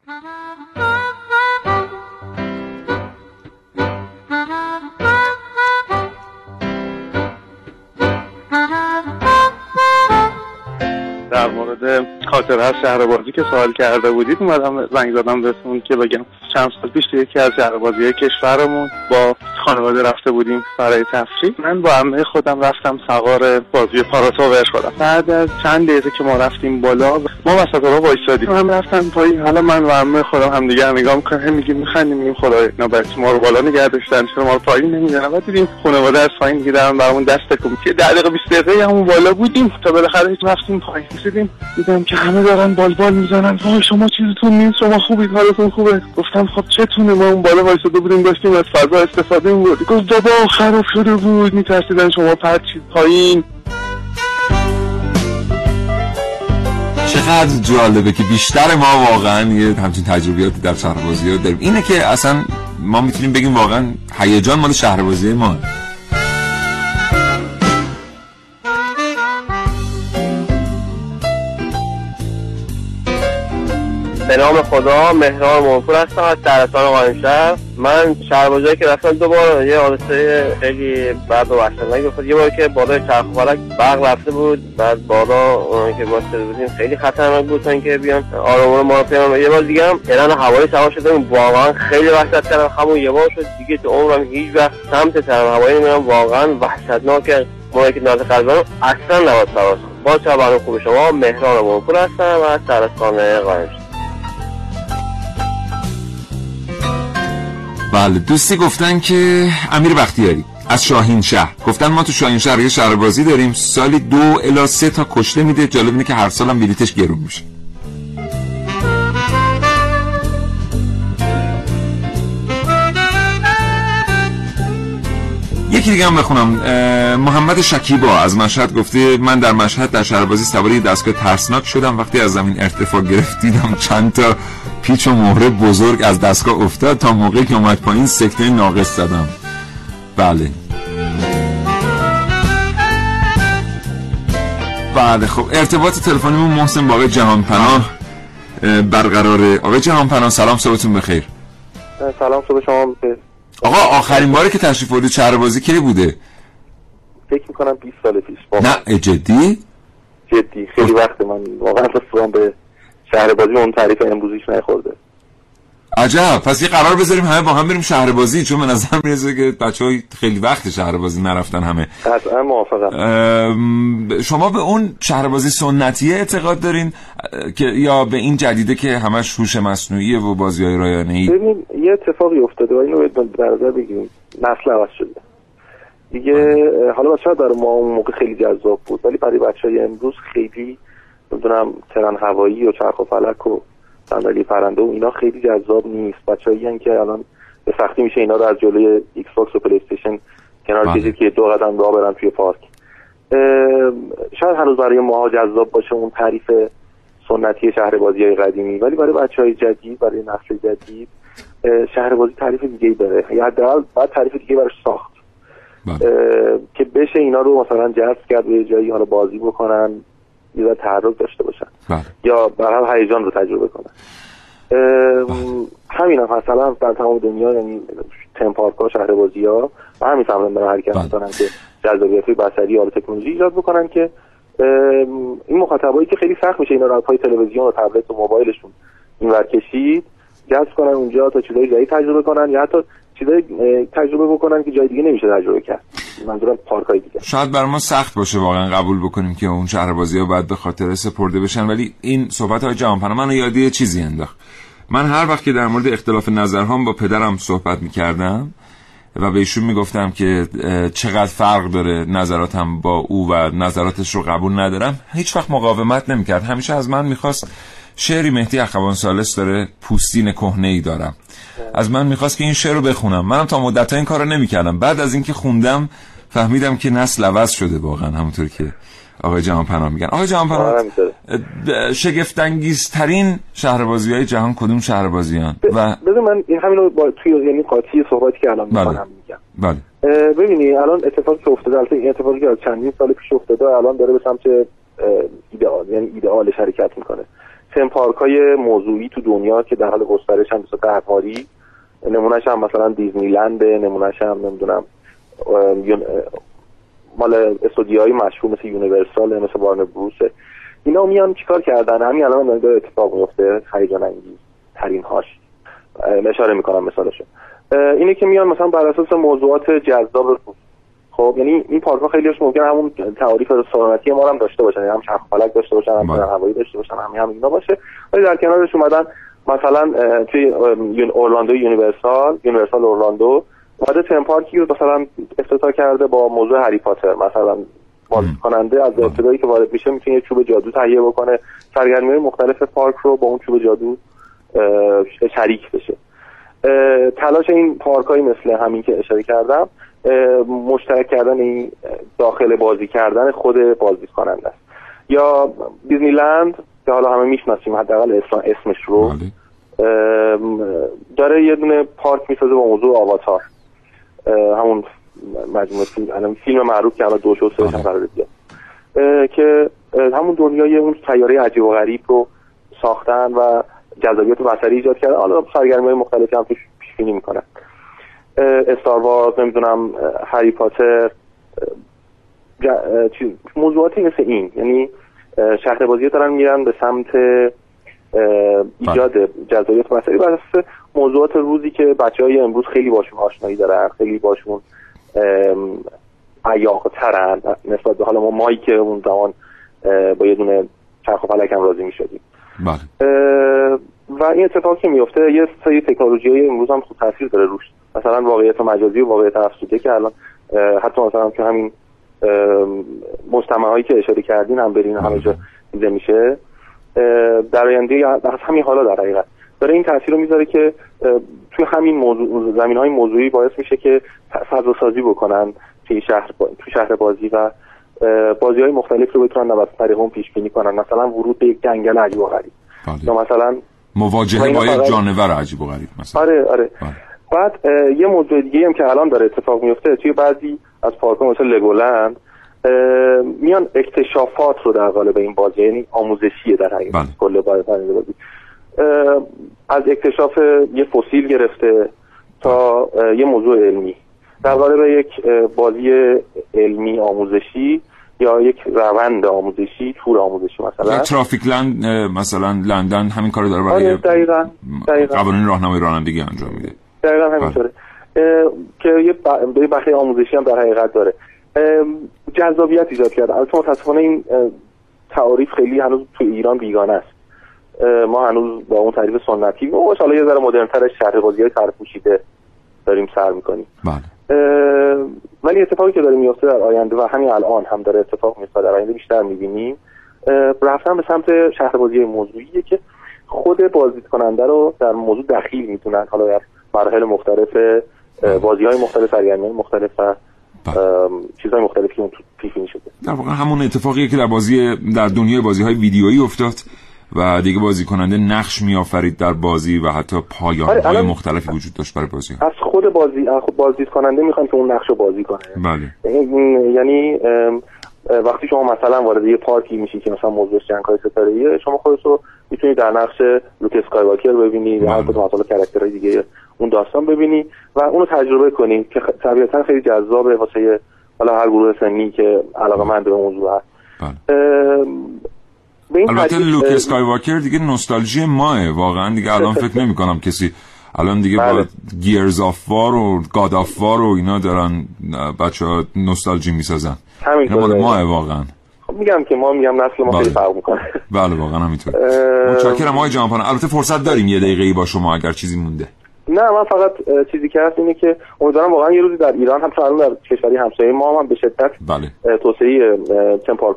در مورد خاطر از شهر بازی که سوال کرده بودید اومدم زنگ زدم بهتون که بگم چند سال پیش توی یکی از شهر بازی کشورمون با خانواده رفته بودیم برای تفریح. من با عمه خودم رفتم سوار بازی پاراتو بهش خودم بعد از چند دقیقه که ما رفتیم بالا ما وسط راه وایسادیم هم رفتن پایین حالا من و عمه خودم هم دیگه نگاه می‌کنیم میگیم میخندیم میگیم خدای اینا ما رو بالا نگه داشتن چرا ما رو پایین نمی‌دونن بعد دیدیم خانواده از پایین دیگه برامون دست تکون که ده دقیقه 20 دقیقه همون بالا بودیم تا بالاخره رفتیم پایین. رسیدیم دیدم که همه دارن بال بال می‌زنن. وای شما چیزتون نیست شما خوبید حالتون خوبه. گفتم خب چتونه ما اون بالا وایساده بودیم داشتیم از فضا استفاده می‌کردیم گفت بابا خراب شده بود. میترسیدن شما پرت شید پایین. چقدر جالبه که بیشتر ما واقعا یه همچین تجربیاتی در شهربازی ها داریم. اینه که اصلا ما می‌تونیم بگیم واقعا هیجان مال شهربازی ما. به نام خدا مهران منفور هستم. از شهرستان قائمشهر من شهربازی که رفتم دو بار یه حادثه خیلی بد و وحشتناک افتاد یه بار که بالای چرخ فلک برق رفته بود. بعد بالا که واسطه بودیم خیلی خطرناک بود تا اینکه بیان آرامون ما رو پیام یه بار دیگه هم ترن هوایی سوار شدم واقعا خیلی وحشت کردم همون یه بار شد. دیگه تو عمرم هیچ وقت سمت ترن هوایی نمیرم. واقعا وحشتناکه ما که ناز قلبم اصلا نباید سوار. با چه برنامه خوب شما مهران منفور هستم. از شهرستان قائمشهر بله دوستی گفتن که امیر بختیاری از شاهین شهر. گفتن ما تو شاهین شهر یه شهربازی داریم سالی دو الا سه تا کشته میده. جالب اینه که هر سالم بلیتش گرون میشه. یکی دیگه هم بخونم. محمد شکیبا از مشهد گفته من در مشهد در شهربازی سوار یه دستگاه ترسناک شدم. وقتی از زمین ارتفاع گرفت دیدم چند تا پیچ و مهره بزرگ از دستگاه افتاد تا موقعی که اومد پایین سکته ناقص زدم. بله. بله خب ارتباط تلفنیمون محسن با آقای جهان پناه اه، برقراره آقای جهان پناه سلام صبحتون بخیر. سلام صبح شما بخیر. آقا آخرین باری که تشریف بردید شهربازی کی بوده؟ فکر می‌کنم 20 سال پیش. با نه جدی؟ جدی خیلی وقت من واقعا رسیدم به شهر بازی اون تعریف امروزیش نخورده. عجب. پس یه قرار بذاریم همه با هم بریم شهر بازی چون به نظر می‌رسه که بچه های خیلی وقت شهر بازی نرفتن همه. قطعا موافقم. شما به اون شهر بازی سنتیه اعتقاد دارین؟ که یا به این جدیده که همش هوش مصنوعیه و بازی های رایانه ای ببینید یه اتفاقی افتاده و اینو باید در نظر بگیریم. نسل عوض شده. دیگه اه، حالا شاید برای ما اون موقع خیلی جذاب بود ولی برای بچه های امروز خیلی نمی‌دونم ترن هوایی و چرخ و فلک و صندلی پرنده و اینا خیلی جذاب نیست. بچه‌ای که الان به سختی میشه اینا رو از جلوی Xbox و PlayStation کنار بله. کشید که دو قدم راه برن توی پارک. شاید هنوز برای ما جذاب باشه اون تعریف سنتی شهر بازی های قدیمی ولی برای بچه های جدید برای نسل جدید شهر بازی تعریف دیگه ای داره. یا حداقل باید تعریف دیگه براش ساخت. بله. که بشه اینا رو مثلا جذب کرد به جایی حالا بازی بکنن. ذره تحرک داشته باشن بله. یا برای هیجان رو تجربه کنن ام، همین هم مثلا در تمام دنیا یعنی تم پارک ها شهر بازی ها و همین سمت دارن حرکت بله. می‌کنن که جذابیت های بصری یا تکنولوژی ایجاد بکنن که این مخاطبایی که خیلی سخت میشه اینا رو پای تلویزیون و تبلت و موبایلشون اینور کشید جذب کنن اونجا تا چیزای جدید تجربه کنن یا حتی چیزای تجربه بکنن که جای دیگه نمیشه تجربه کرد. منظورم پارک های دیگه. شاید بر ما سخت باشه واقعا قبول بکنیم که اون شهر ها باید به خاطر سپرده بشن. ولی این صحبت های جهان پناه منو یادی یه چیزی انداخت. من هر وقت که در مورد اختلاف نظرهام با پدرم صحبت می‌کردم و به ایشون می‌گفتم که چقدر فرق داره نظراتم با او و نظراتش رو قبول ندارم هیچ وقت مقاومت نمی‌کرد. همیشه از من می‌خواست شعری مهدی اخوان سالس داره پوستین کهنه ای دارم. از من می‌خواست که این شعر رو بخونم. منم تا مدت این کار رو نمی‌کردم. بعد از اینکه خوندم فهمیدم که نسل عوض شده واقعا همونطور که آقای جهان پناه میگن. آقای جهان پناه شگفتانگیز ترین شهربازی های جهان کدوم شهربازی هن؟ و بذار من این همین رو با توی یعنی قاطی صحبتی که الان بله. می‌کنم میگم. بله. ببینی الان اتفاقی که افتاده البته این اتفاقی که از چندین سال پیش افتاده الان داره به سمت ایدئال یعنی ایدئال حرکت می‌کنه. theme park های موضوعی تو دنیا که در حال گسترش هم مثل قهرمانی نمونهش هم مثلا Disneyland نمونهش هم نمی‌دونم مال استودیوهای مشهور مثل Universal مثل Warner Bros. اینا میان چیکار کردن؟ همین الان داره اتفاق میفته هیجان انگیز ترین هاش اشاره می‌کنم مثالشو. اینه که میان مثلا بر اساس موضوعات جذاب خب یعنی این پارک ها خیلیش ممکن همون تعاریف سنتی ما هم داشته باشن هم چرخ فلک داشته باشن هم هوایی داشته باشن همین هم اینا باشه. ولی در کنارش اومدن مثلا توی اورلاندو Universal Universal اورلاندو اومده theme park ی رو مثلا افتتاح کرده با موضوع هری پاتر مثلا بازی کننده از ابتدایی که وارد میشه می‌تونه یه چوب جادو تهیه بکنه. سرگرمی مختلف پارک رو با اون چوب جادو شریک بشه. تلاش این پارک های مثل همین که اشاره کردم مشترک کردن این داخل بازی کردن خود بازدید کننده است. یا دیزنیلند که حالا همه می‌شناسیم حداقل اسمش رو داره یه دونه پارک می‌سازه با موضوع آواتار. همون مجموعه فیلم فیلم معروف که الان دو شو هم قرار بیاد. که همون دنیای اون سیاره عجیب و غریب رو ساختن و جذابیت بصری ایجاد کردن. حالا سرگرمی مختلفی هم توش پیش بینی می‌کنن. استار وارز نمی‌دونم هری پاتر موضوعاتی مثل این. یعنی شهر بازی دارن میرن به سمت ایجاد جذابیت بصری بر اساس موضوعات روزی که بچه های امروز خیلی باشون آشنایی دارن خیلی باشون عیاق ترن نسبت به حالا ما مایی که اون زمان با یه دونه چرخ و فلک هم راضی می شدیم و این اتفاق که میفته یه سری تکنولوژی های امروز هم خوب تاثیر داره روش. مثلا واقعیت مجازی و واقعیت افزوده که الان حتی مثلا که همین مجتمع هایی که اشاره کردین هم برین همه جا دیده میشه. در آینده در همین حالا در حقیقت. داره این تاثیر رو می‌ذاره که توی همین موضوع زمین های موضوعی باعث میشه که فضا سازی بکنن توی شهر توی شهر بازی و بازی های مختلف رو بتونن نوبت طریق پیش بینی کنن. مثلا ورود به یک جنگل عجیب و غریب. یا مثلا مواجهه با یک جانور عجیب و غریب مثلا. آره آره. بعد یه موضوع دیگه هم که الان داره اتفاق میفته توی بعضی از پارک مثل لگولند میان اکتشافات رو در قالب این بازی یعنی آموزشیه در حقیقت. بله. کل بازی از اکتشاف یه فسیل گرفته تا یه موضوع علمی. در قالب یک بازی علمی آموزشی یا یک روند آموزشی تور آموزشی مثلا. ترافیک لند مثلا لندن همین کارو داره برای آره دقیقاً دقیقاً. قوانین راهنمای رانندگی انجام میده. دقیقاً همینطوره. که یه بخش آموزشی هم در حقیقت داره. جذابیت ایجاد کرده. البته متاسفانه این تعاریف خیلی هنوز تو ایران بیگانه است. ما هنوز با اون تعریف سنتی و حالا یه ذره مدرن‌تر شهر بازی های پوشیده داریم سر می‌کنیم. بله. ولی اتفاقی که داره میفته در آینده و همین الان هم داره اتفاق میفته در آینده بیشتر می‌بینیم رفتن به سمت شهر بازی موضوعیه که خود بازدید کننده رو در موضوع دخیل می‌تونن حالا در مراحل مختلف بازی های مختلف سرگرمی مختلف و چیزهای مختلفی که اون پیش شده. در واقع همون اتفاقی که در بازی در دنیای بازی های ویدیویی افتاد و دیگه بازی کننده نقش میآفرید در بازی و حتی پایان های مختلفی وجود داشت برای بازی. از خود بازی از خود بازدید کننده می‌خوان که اون نقش رو بازی کنه. بله. یعنی وقتی شما مثلا وارد یه پارکی میشی که مثلا موضوع جنگ های ستاره شما خودت رو می‌تونید در نقش لوک اسکایواکر ببینی یا هر کدوم از کاراکترهای دیگه اون داستان ببینی و اونو تجربه کنی که طبیعتا خیلی جذابه واسه حالا هر گروه سنی که علاقه مند به موضوع هست. البته لوک اسکایواکر دیگه نوستالژی ماست واقعا دیگه الان فکر نمی کنم کسی الان دیگه با Gears of War و God of War و اینا دارن بچه ها نوستالژی می‌سازن. همین مال ماست واقعا. میگم که ما میگم نسل ما خیلی فرق می‌کنه. بله واقعا همینطور. متشکرم آقای جهانپان البته فرصت داریم یه دقیقه با شما اگر چیزی مونده. نه من فقط چیزی که هست اینه که امیدوارم واقعا یه روزی در ایران هم الان در کشوری همسایه ما هم به شدت بله. توسعه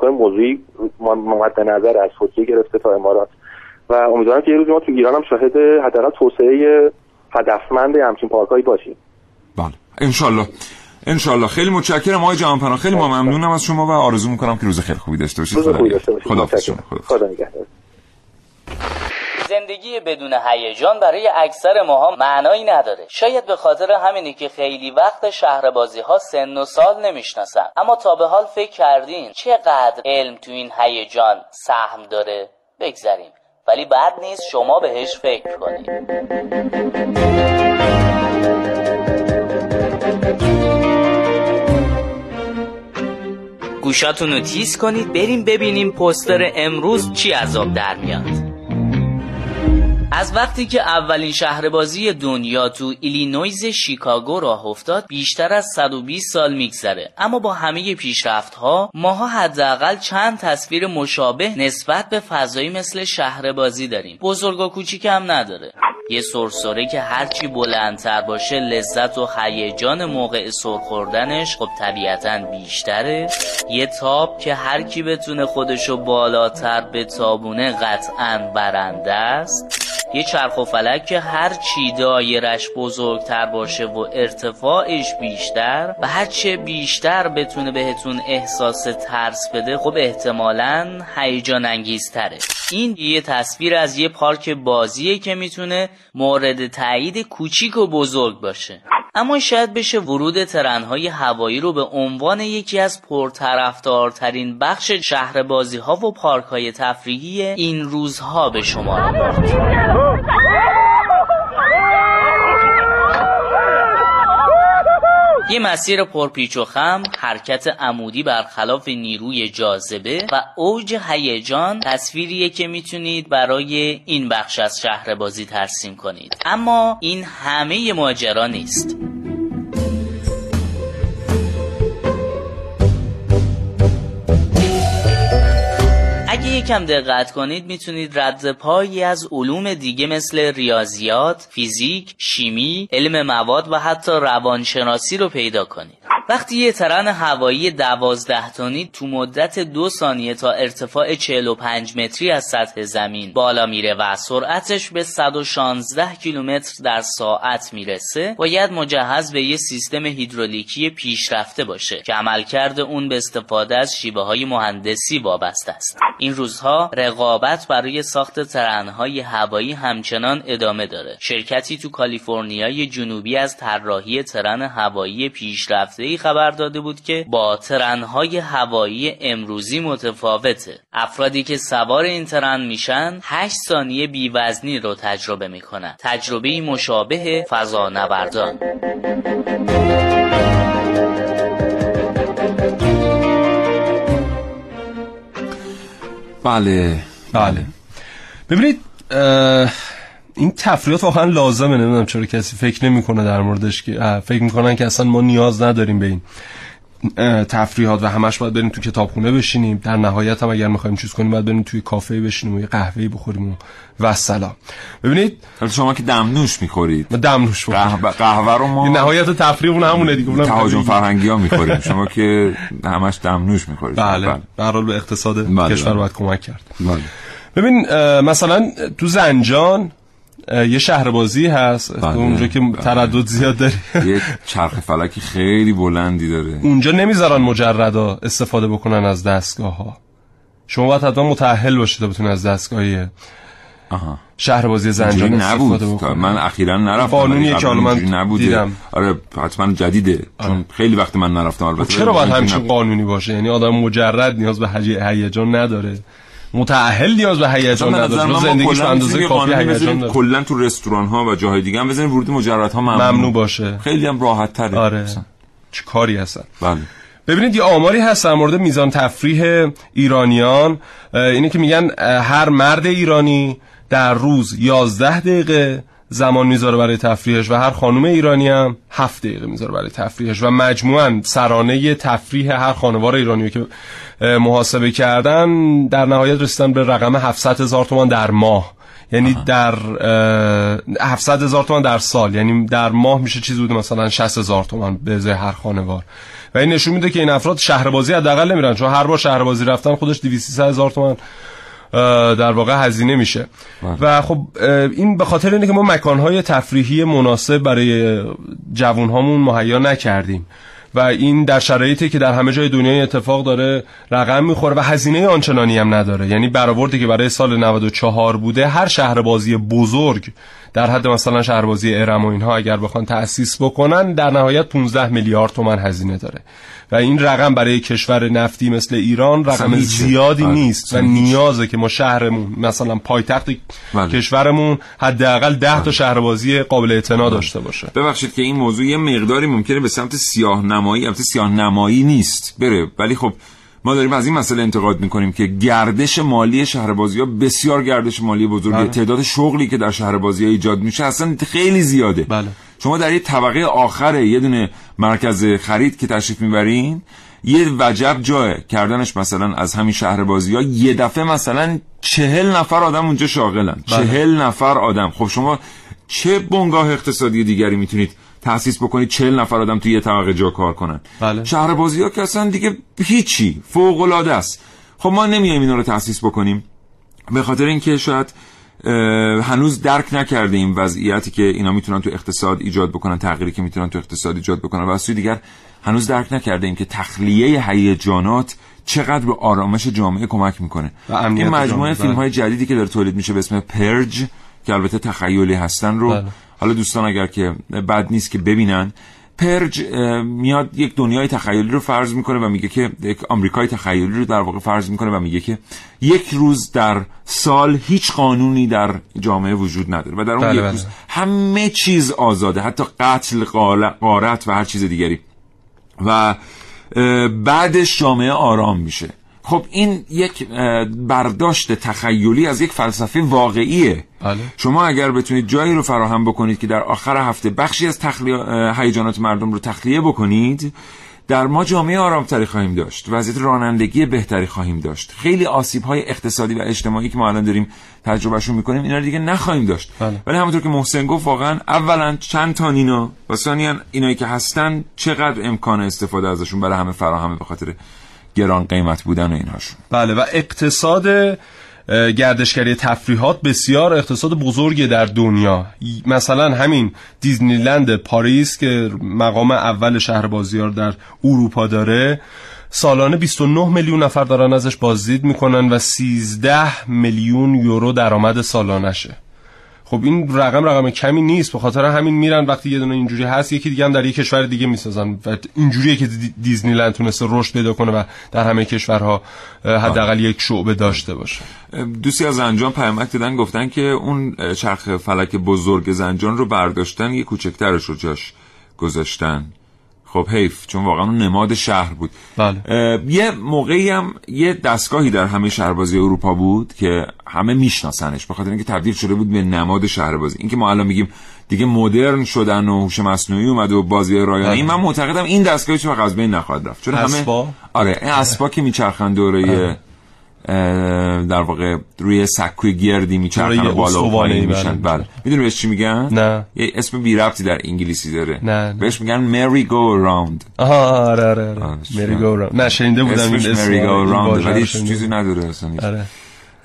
های موضوعی ما- مد نظر از ترکیه گرفته تا امارات. و امیدوارم که یه روزی ما تو ایران هم شاهد حداقل توسعه هدفمند همچین پارک هایی باشیم. بله. انشالله انشالله خیلی متشکرم آقای جهانپناه خیلی ما ممنونم از شما و آرزو می‌کنم که روز خیلی خوبی داشته باشید. خدا خوبی. داشته باشید. خدا نگهدار. زندگی بدون هیجان برای اکثر ماها معنایی نداره. شاید به خاطر همینه که خیلی وقت شهر بازی ها سن و سال نمی‌شناسن. اما تا به حال فکر کردین چقدر علم تو این هیجان سهم داره؟ بگذریم. ولی بد نیست شما بهش فکر کنید گوشاتون رو تیز کنید بریم ببینیم پوستر امروز چی از آب در میاد. از وقتی که اولین شهربازی دنیا تو ایلینویز شیکاگو راه افتاد بیشتر از 120 سال میگذره. اما با همه پیشرفت ها ماها حداقل چند تصویر مشابه نسبت به فضایی مثل شهربازی داریم. بزرگ و کوچیک هم نداره. یه سرسره که هرچی بلندتر باشه لذت و هیجان موقع سر خوردنش خب طبیعتا بیشتره. یه تاب که هر کی بتونه خودشو بالاتر به تابونه قطعا برنده است. یه چرخ و فلک که هر چی دایرش بزرگتر باشه و ارتفاعش بیشتر و هرچه بیشتر بتونه بهتون احساس ترس بده خب احتمالا هیجان انگیزتره. این یه تصویر از یه پارک بازیه که می‌تونه مورد تایید کوچیک و بزرگ باشه. اما شاید بشه ورود ترنهای هوایی رو به عنوان یکی از پرطرفدارترین بخش شهر بازی ها و پارک های تفریحی این روزها به شما یه مسیر پرپیچ و خم حرکت عمودی برخلاف نیروی جاذبه و اوج هیجان تصویریه که می‌تونید برای این بخش از شهر بازی ترسیم کنید. اما این همه ماجرا نیست. یکم دقت کنید می‌تونید رد پایی از علوم دیگه مثل ریاضیات، فیزیک، شیمی، علم مواد و حتی روانشناسی رو پیدا کنید. وقتی یه ترن هوایی دوازده تنی تو مدت دو ثانیه تا ارتفاع 45 متری از سطح زمین بالا میره و سرعتش به 116 کیلومتر در ساعت می‌رسه باید مجهز به یه سیستم هیدرولیکی پیشرفته باشه که عملکرد اون به استفاده از شیوه های مهندسی وابسته است. این روزها رقابت برای ساخت ترنهای هوایی همچنان ادامه داره. شرکتی تو کالیفرنیای جنوبی از طراحی ترن هوایی پیشرفته خبر داده بود که با ترنهای هوایی امروزی متفاوته. افرادی که سوار این ترن میشن 8 ثانیه بیوزنی رو تجربه می‌کنن. تجربه مشابه فضانوردان. بله. بله. ببینید این تفریحات واقعا لازمه نمی‌دونم چرا کسی فکر نمی‌کنه در موردش که فکر می‌کنن که اصلا ما نیاز نداریم به این تفریحات و همش باید بریم تو کتابخونه بشینیم. در نهایت هم اگر می‌خوایم چیز کنیم باید بریم توی کافه بشینیم و یه قهوه بخوریم و و سلام ببینید شما که دمنوش می‌خورید. ما دمنوش قهوه, قهوه رو ما نهایت تفریح اون همونه دیگه تهاجم. فرهنگی ها می‌خوریم. شما که همش دمنوش می‌خورید. بله. به هر حال به اقتصاد بله، کشور بله. باید کمک کرد. بله. ببین مثلا تو زنجان یه شهر بازی هست. بله، اونجا که بله. تردد زیاد داری یک چرخ فلکی خیلی بلندی داره. اونجا نمی‌ذارن مجردا استفاده بکنن از دستگاه ها شما باید حتما متأهل باشید تا بتونید از دستگاهی آها. شهر بازی زنجان نبود. من اخیرا نرفتم. قانونیه ولی که حالا من نبوده. دیدم. آره حتما جدیده. چون خیلی وقت من نرفتم. البته چرا باید همچین. قانونی باشه؟ یعنی آدم مجرد نیاز به هی- هیجان نداره. متأهل نیاز به هیجان ما زندگیش اندازه کافی هیجان کلا تو رستوران ها و جاهای دیگه. هم بزنیم ورود مجرد ها ممنوع, ممنوع باشه. خیلی هم راحت تره. آره. چه کاری هستن؟ بله. ببینید یه آماری هست در مورد میزان تفریح ایرانیان. اینه که میگن هر مرد ایرانی در روز 11 دقیقه زمان می‌ذاره برای تفریحش و هر خانم ایرانی هم هفت دقیقه می‌ذاره برای تفریحش و مجموعا سرانه تفریح هر خانوار ایرانی که محاسبه کردن در نهایت رسیدن به رقم 700 هزار تومان در ماه. یعنی آها. در 700 هزار تومان در سال. یعنی در ماه میشه چیزی بود مثلا 60 هزار تومان به هر خانوار. و این نشون میده که این افراد شهربازی حداقل نمیرن چون هر بار شهربازی رفتن خودش 200 هزار تومان در واقع هزینه میشه. بله. و خب این به خاطر اینه که ما مکانهای تفریحی مناسب برای جوانهامون مهیا نکردیم. و این در شرایطی که در همه جای دنیا اتفاق داره رقم می‌خوره و هزینه آنچنانی هم نداره. یعنی برآوردی که برای سال 94 بوده هر شهر بازی بزرگ در حد مثلا شهربازی ارم و اینها اگر بخوان تأسیس بکنن در نهایت 15 میلیارد تومن هزینه داره و این رقم برای کشور نفتی مثل ایران رقم زیادی آره. نیست و نیازه که ما شهرمون مثلا پایتخت بله. کشورمون حداقل 10 تا بله. شهربازی قابل اعتنا بله. داشته باشه ببخشید که این موضوع یه مقداری ممکنه به سمت سیاه نمایی البته سیاه نمایی نیست بره ولی خب ما داریم از این مسئله انتقاد می‌کنیم که گردش مالی شهربازی ها بسیار گردش مالی بزرگی بله. تعداد شغلی که در شهربازی ها ایجاد میشه اصلا خیلی زیاده بله. شما در یه طبقه آخر یه دونه مرکز خرید که تشریف می‌برین یه وجب جای کردنش مثلا از همین شهر بازی ها یه دفعه مثلا چهل نفر آدم اونجا شاغلن بله. چهل نفر آدم خب شما چه بنگاه اقتصادی دیگری می‌تونید تاسیس بکنید چهل نفر آدم توی یه طبقه جا کار کنن بله. شهر بازی ها که اصلا دیگه هیچی فوق العاده است خب ما نمیایم اینا رو تاسیس بکنیم به خاطر اینکه شاید هنوز درک نکرده این وضعیتی که اینا می‌تونن تو اقتصاد ایجاد بکنن تغییری که می‌تونن تو اقتصاد ایجاد بکنن و از سوی دیگر هنوز درک نکرده این که تخلیه هیجانات چقدر به آرامش جامعه کمک می‌کنه این مجموعه فیلم های بله. جدیدی که داره تولید میشه به اسم پرج که البته تخیلی هستن رو بله. حالا دوستان اگر که بد نیست که ببینن پرج میاد یک دنیای تخیلی رو فرض می‌کنه و میگه که یک آمریکای تخیلی رو در واقع فرض می‌کنه و میگه که یک روز در سال هیچ قانونی در جامعه وجود نداره و در اون بله یک بله. روز همه چیز آزاده حتی قتل قارت و هر چیز دیگری و بعدش جامعه آرام میشه خب این یک برداشت تخیلی از یک فلسفه واقعیه بله. شما اگر بتونید جایی رو فراهم بکنید که در آخر هفته بخشی از هیجانات مردم رو تخلیه بکنید در ما جامعه آرامتری خواهیم داشت وضعیت رانندگی بهتری خواهیم داشت خیلی آسیب های اقتصادی و اجتماعی که ما الان داریم تجربهشون می‌کنیم اینا رو دیگه نخواهیم داشت بله. ولی همونطور که محسن گفت واقعا اولا چند تا اینا و ثانیا اینایی که هستن چقدر امکان استفاده ازشون برای همه فراهمه به خاطر گران قیمت بودن و اینهاشون بله و اقتصاد گردشگری تفریحات بسیار اقتصاد بزرگی در دنیا. مثلا همین دیزنیلند پاریس که مقام اول شهر بازیار در اروپا داره سالانه 29 میلیون نفر دارن ازش بازدید می‌کنن و 13 میلیون یورو درآمد سالانشه خب این رقم رقم کمی نیست به خاطر همین میرن وقتی یه دونه اینجوری هست یکی دیگه هم در یک کشور دیگه می‌سازن و اینجوریه که دیزنیلند تونسته رشد پیدا کنه و در همه کشورها حداقل یک شعبه داشته باشه. دوستی از زنجان پیامک دادن گفتن که اون چرخ فلک بزرگ زنجان رو برداشتن یه کوچکترش رو جاش گذاشتن. خب حیف چون واقعا اون نماد شهر بود بله. یه موقعی هم یه دستگاهی در همه شهربازی اروپا بود که همه میشناسنش به خاطر اینکه تبدیل شده بود به نماد شهربازی اینکه ما الان میگیم دیگه مدرن شدن و هوش مصنوعی اومده و بازی رایانه این بله. من معتقدم این دستگاهی چه از بین نخواهد رفت چون همه آره این اسبا که میچرخن دوره بله. در واقع روی سکوی گردی میچرخن و بالا و پایین میشن. بله, بله. می‌دونی بهش چی میگن؟ نه. یه اسم بی ربطی در انگلیسی داره. نه, بهش میگن مری گو اراوند آها آره آره مری گو اراوند نه شنیده بودم این اسم. مری گو اراوند ولی چیزی نداره اصلا. آره.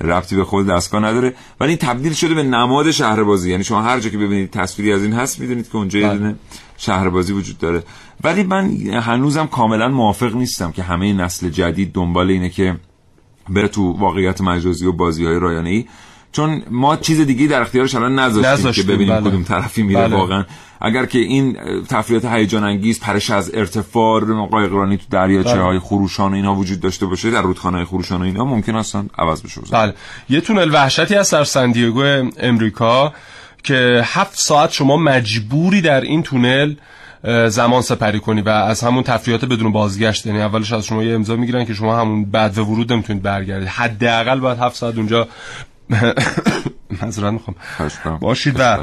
ربطی به خود دستگاه نداره. ولی این تبدیل شده به نماد شهربازی. یعنی شما هر جا که ببینید تصویری از این هست می‌دونید که اونجا یه بله. دونه شهربازی وجود داره. ولی من هنوزم کاملا موافق نیستم که همه نسل جدید دنبال اینه که بره تو واقعیت مجازی و بازی های رایانه ای چون ما چیز دیگه در اختیارش الان نذاشتیم که ببینیم بله. کدوم طرفی میره بله. واقعا اگر که این تفریحات هیجان انگیز پرش از ارتفاع قایقرانی تو دریاچه های بله. خروشان و اینا وجود داشته باشه در رودخانه های خروشان و اینا ممکن اصلا عوض بشه بله یه تونل وحشتی هست در سندیگو امریکا که هفت ساعت شما مجبوری در این تونل زمان سپری کنی و از همون تفریحات بدون بازگشت یعنی اولش از شما یه امضا می‌گیرن که شما همون بعد ورود نمی‌تونید برگردید. حداقل باید هفت ساعت اونجا معذرت می‌خوام کنم. باشید و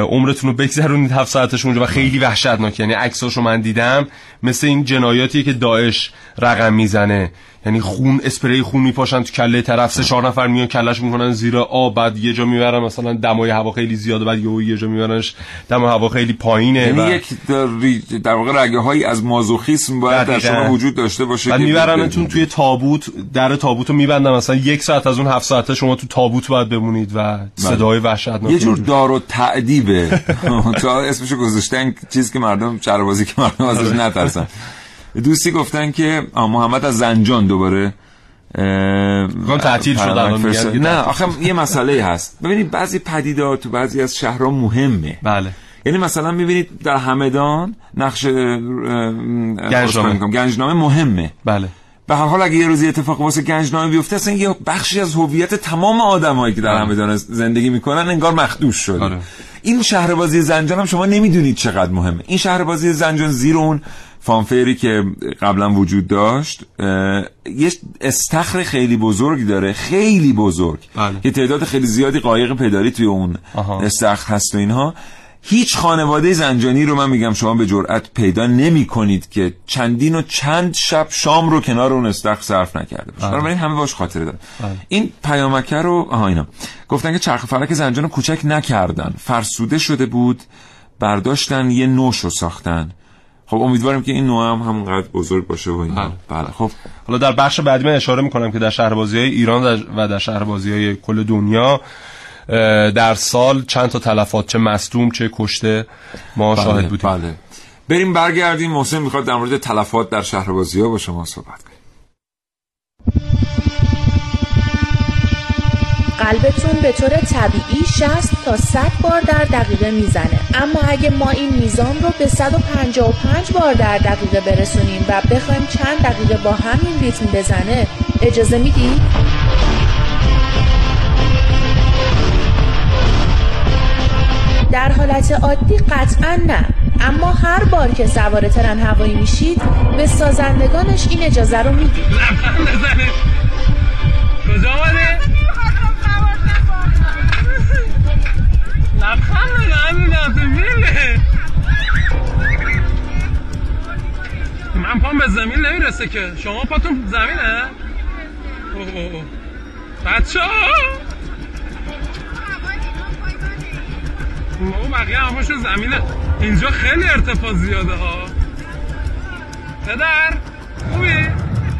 عمرتون رو بگذرونید هفت ساعتش اونجا و خیلی وحشتناک. یعنی عکساشو من دیدم مثل این جنایاتی که داعش رقم می‌زنه. یعنی خون اسپری خون میپاشن تو کله طرف سه چهار نفر میان کلش می‌کنن زیر آب بعد یه جا می‌برن مثلا دمای هوا خیلی زیاده بعد یهو یه جا میبرنش دم هوا خیلی پایینه یعنی و یک در, ری- در واقع رگه هایی از مازوخیسم باید در. شما وجود داشته باشه بعد میبرنتون توی تابوت در تابوت رو میبندن مثلا یک ساعت از اون هفت ساعته شما تو تابوت باید بمونید. و صدای وحشتناک بله. یه جور دار و تعدیبه. تو اسمشو گذاشتن چیزی که مردم چربازی که مردم ازش آره. نترسن. دوستی گفتن که محمد از زنجان دوباره اه، تعطیل شد نه آخه یه مسئله هست. ببینید بعضی پدیدار تو بعضی از شهرها مهمه. بله. یعنی مثلا می‌بینید در همدان نقش گنجنامه. گنجنامه مهمه. بله. به هر حال اگه یه روزی اتفاق واسه گنجنامه بیفته اصلا یه بخشی از هویت تمام آدمایی که در آره. همدان زندگی می‌کنن انگار مخدوش شده آره. این شهربازی زنجان هم شما نمی‌دونید چقدر مهمه این شهربازی زنجان زیر اون فانفیری که قبلا وجود داشت یه استخر خیلی بزرگ داره خیلی بزرگ بله. که تعداد خیلی زیادی قایق پداری توی اون آها. استخر هست و اینها هیچ خانواده زنجانی رو من میگم شما به جرئت پیدا نمی کنید که چندین و چند شب شام رو کنار اون استخر صرف نکرده باشه. بنابراین همه باش خاطره دارن این پیامکه رو آها اینا. گفتن که چرخ فلک زنجان رو کوچک نکردن. فرسوده شده بود برداشتن یه نوش رو ساختن. خب امیدوارم که این نوع هم همونقدر بزرگ باشه و اینا. بله خب. حالا در بخش بعدی من اشاره می‌کنم که در شهربازی های ایران و در شهربازی های کل دنیا در سال چند تا تلفات چه مصدوم چه کشته ما بله، شاهد بودیم. بله. بریم برگردیم. محسن می‌خواد در مورد تلفات در شهربازی ها با شما صحبت کنیم قلبتون به طور طبیعی 60 تا 100 بار در دقیقه می‌زنه. اما اگه ما این میزان رو به 155 بار در دقیقه برسونیم و بخوایم چند دقیقه با همین ریتم بزنه اجازه میدی؟ در حالت عادی قطعا نه اما هر بار که سوار ترن هوایی میشید به سازندگانش این اجازه رو می‌دید کجا آمده؟ من پام به زمین نمی‌رسه که شما پاتون زمینه؟ اوه. بچه اون بقیه هماشون زمینه. اینجا خیلی ارتفاع زیاده ها. پدر خوبی؟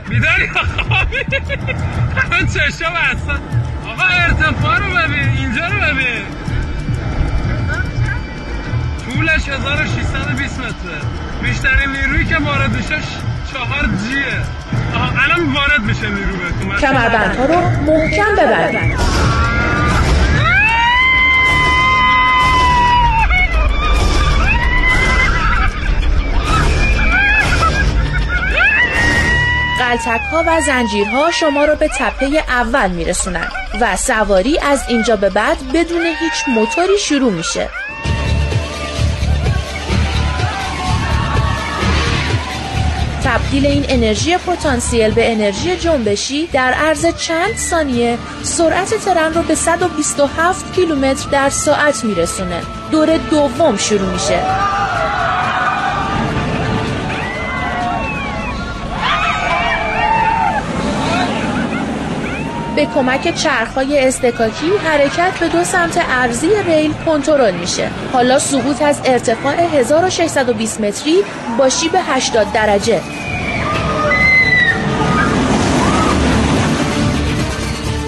بیداری یا خوابی؟ همه چشم بستن آقا ارتفاع رو ببین اینجا رو ببین. طولش 1620 متره. بیشترین نیرویی که وارد میشه چهار جیه. الان وارد میشه نیرو بهتون. کمربندها رو محکم ببندید قلتک ها و زنجیرها شما رو به تپه اول میرسونن و سواری از اینجا به بعد بدون هیچ موتوری شروع میشه. تبدیل این انرژی پتانسیل به انرژی جنبشی در عرض چند ثانیه سرعت ترن رو به 127 کیلومتر در ساعت میرسونه. دور دوم شروع میشه. به کمک چرخهای استکاکی حرکت به دو سمت ارزی ریل کنترل میشه. حالا سقوط از ارتفاع 1620 متری با شیب 80 درجه.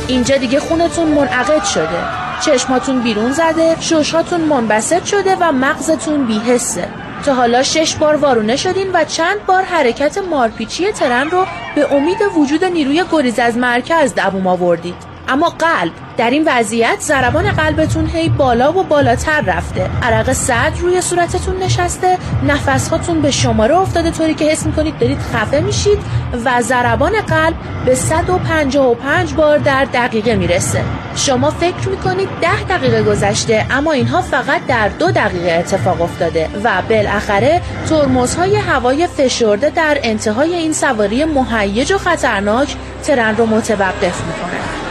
اینجا دیگه خونتون منعقد شده. چشماتون بیرون زده ششهاتون منبسط شده و مغزتون بیحسه. تا حالا شش بار وارونه شدین و چند بار حرکت مارپیچی ترن رو به امید وجود نیروی گریز از مرکز دووم آوردید. اما قلب. در این وضعیت ضربان قلبتون هی بالا و بالاتر رفته. عرق صدر روی صورتتون نشسته. نفسهاتون به شماره افتاده. طوری که حس می‌کنید دارید خفه میشید و ضربان قلب به 155 بار در دقیقه می‌رسه. شما فکر می‌کنید 10 دقیقه گذشته اما اینها فقط در دو دقیقه اتفاق افتاده و بالاخره ترمزهای هوای فشرده در انتهای این سواری مهیج و خطرناک ترن رو متوقف می‌کنه.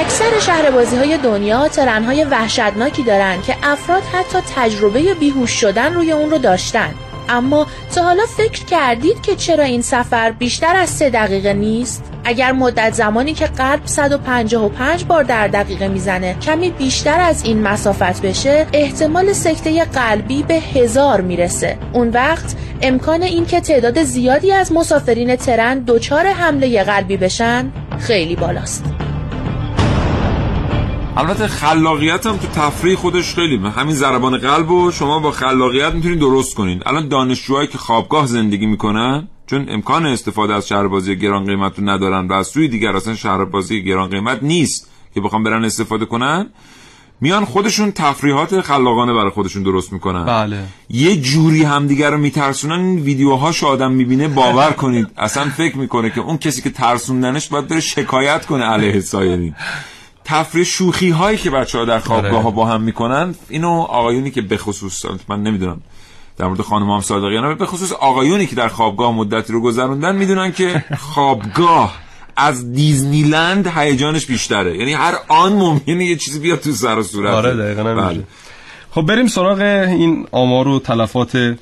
اکثر شهربازی های دنیا ترن های وحشتناکی دارن که افراد حتی تجربه بیهوش شدن روی اون رو داشتن. اما تا حالا فکر کردید که چرا این سفر بیشتر از سه دقیقه نیست؟ اگر مدت زمانی که قلب 155 بار در دقیقه می‌زنه کمی بیشتر از این مسافت بشه احتمال سکته قلبی به هزار می‌رسه. اون وقت امکان این که تعداد زیادی از مسافرین ترن دچار حمله قلبی بشن خیلی بالاست. البته خلاقیت هم تو تفریح خودش خیلی همین ضربان قلب و شما با خلاقیت می‌تونید درست کنید الان دانشجوهایی که خوابگاه زندگی می‌کنن چون امکان استفاده از شهربازی گران قیمت رو ندارن و از سوی دیگر اصلا شهربازی گران قیمت نیست که بخوام برن استفاده کنن میان خودشون تفریحات خلاقانه برای خودشون درست می‌کنن. بله. یه جوری همدیگر رو میترسونن این ویدیوهاش آدم می‌بینه باور کنید. اصلا فکر می‌کنه که اون کسی که ترسوندنش باید بره شکایت کنه علیه سایرین. تفریح شوخی هایی که بچه ها در خوابگاه ها با هم می‌کنن اینو آقایونی که به خصوص من نمی‌دونم در مورد خانم هم صادقیانه به خصوص آقایونی که در خوابگاه مدتی رو گذروندن می‌دونن که خوابگاه از دیزنیلند هیجانش بیشتره. یعنی هر آن ممکنه یه چیزی بیاد تو سر و صورت. آره دقیقا بله. خب بریم سراغ این آمار و تلفات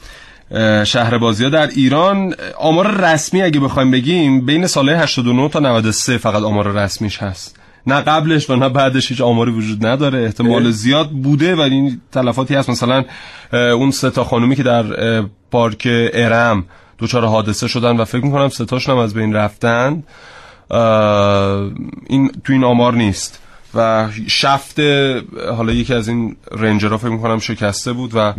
اه، شهربازی ها در ایران. آمار رسمی اگه بخوایم بگیم بین سالهای 89 تا 93 فقط آمار رسمیش هست. نه قبلش و نه بعدش هیچ آماری وجود نداره. احتمال. زیاد بوده ولی این تلفاتی هست. مثلا اون سه تا خانومی که در پارک ارم دچار حادثه شدن و فکر می‌کنم سه تاشون هم از بین رفتن این تو این آمار نیست. و شفت حالا یکی از این رنجرها فکر می‌کنم شکسته بود و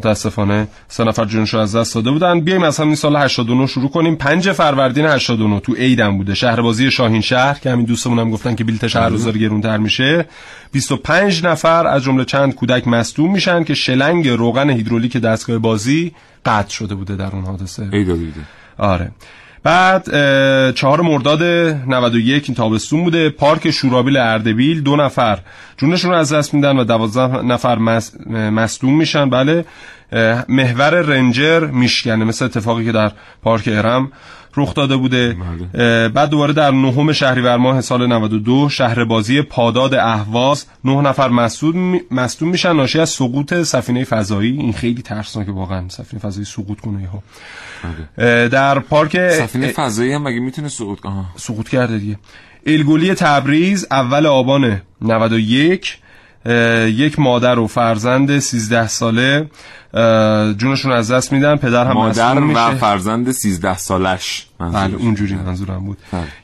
متاسفانه سه نفر جونشو از دست داده بودن. بیایم از همین سال 89 شروع کنیم. 5 فروردین 89 تو عیدم بوده. شهربازی شاهین شهر که همین دوستمون هم گفتن که بلیت شهر روزار گرونتر میشه. 25 نفر از جمله چند کودک مصدوم میشن که شلنگ روغن هیدرولیک دستگاه بازی قطع شده بوده در اون حادثه. ای داده آره. بعد چهار مرداد 91 این تابستون بوده. پارک شورابیل اردبیل دو نفر. جونشون رو از دست میدن و دوازده نفر مصدوم میشن. بله محور رنجر میشکنه مثل اتفاقی که در پارک ارم. رخ داده بوده. اه، بعد دوباره در نهم شهریور ماه سال 92 شهر بازی پاداد اهواز نه نفر مصدوم می- مصدوم میشن. ناشی از سقوط سفینه فضایی. این خیلی ترسناکه واقعا. سفینه فضایی سقوط کنه یهو اه، در پارک سفینه فضایی هم مگه می‌تونه سقوط کنه؟ سقوط کرده دیگه. الگولی تبریز اول آبان 91 اه، یک مادر و فرزند 13 ساله جونشون از دست میدن پدر هم مادر مصدوم و میشه. فرزند 13 سالش. بله اونجوری منظورم بود.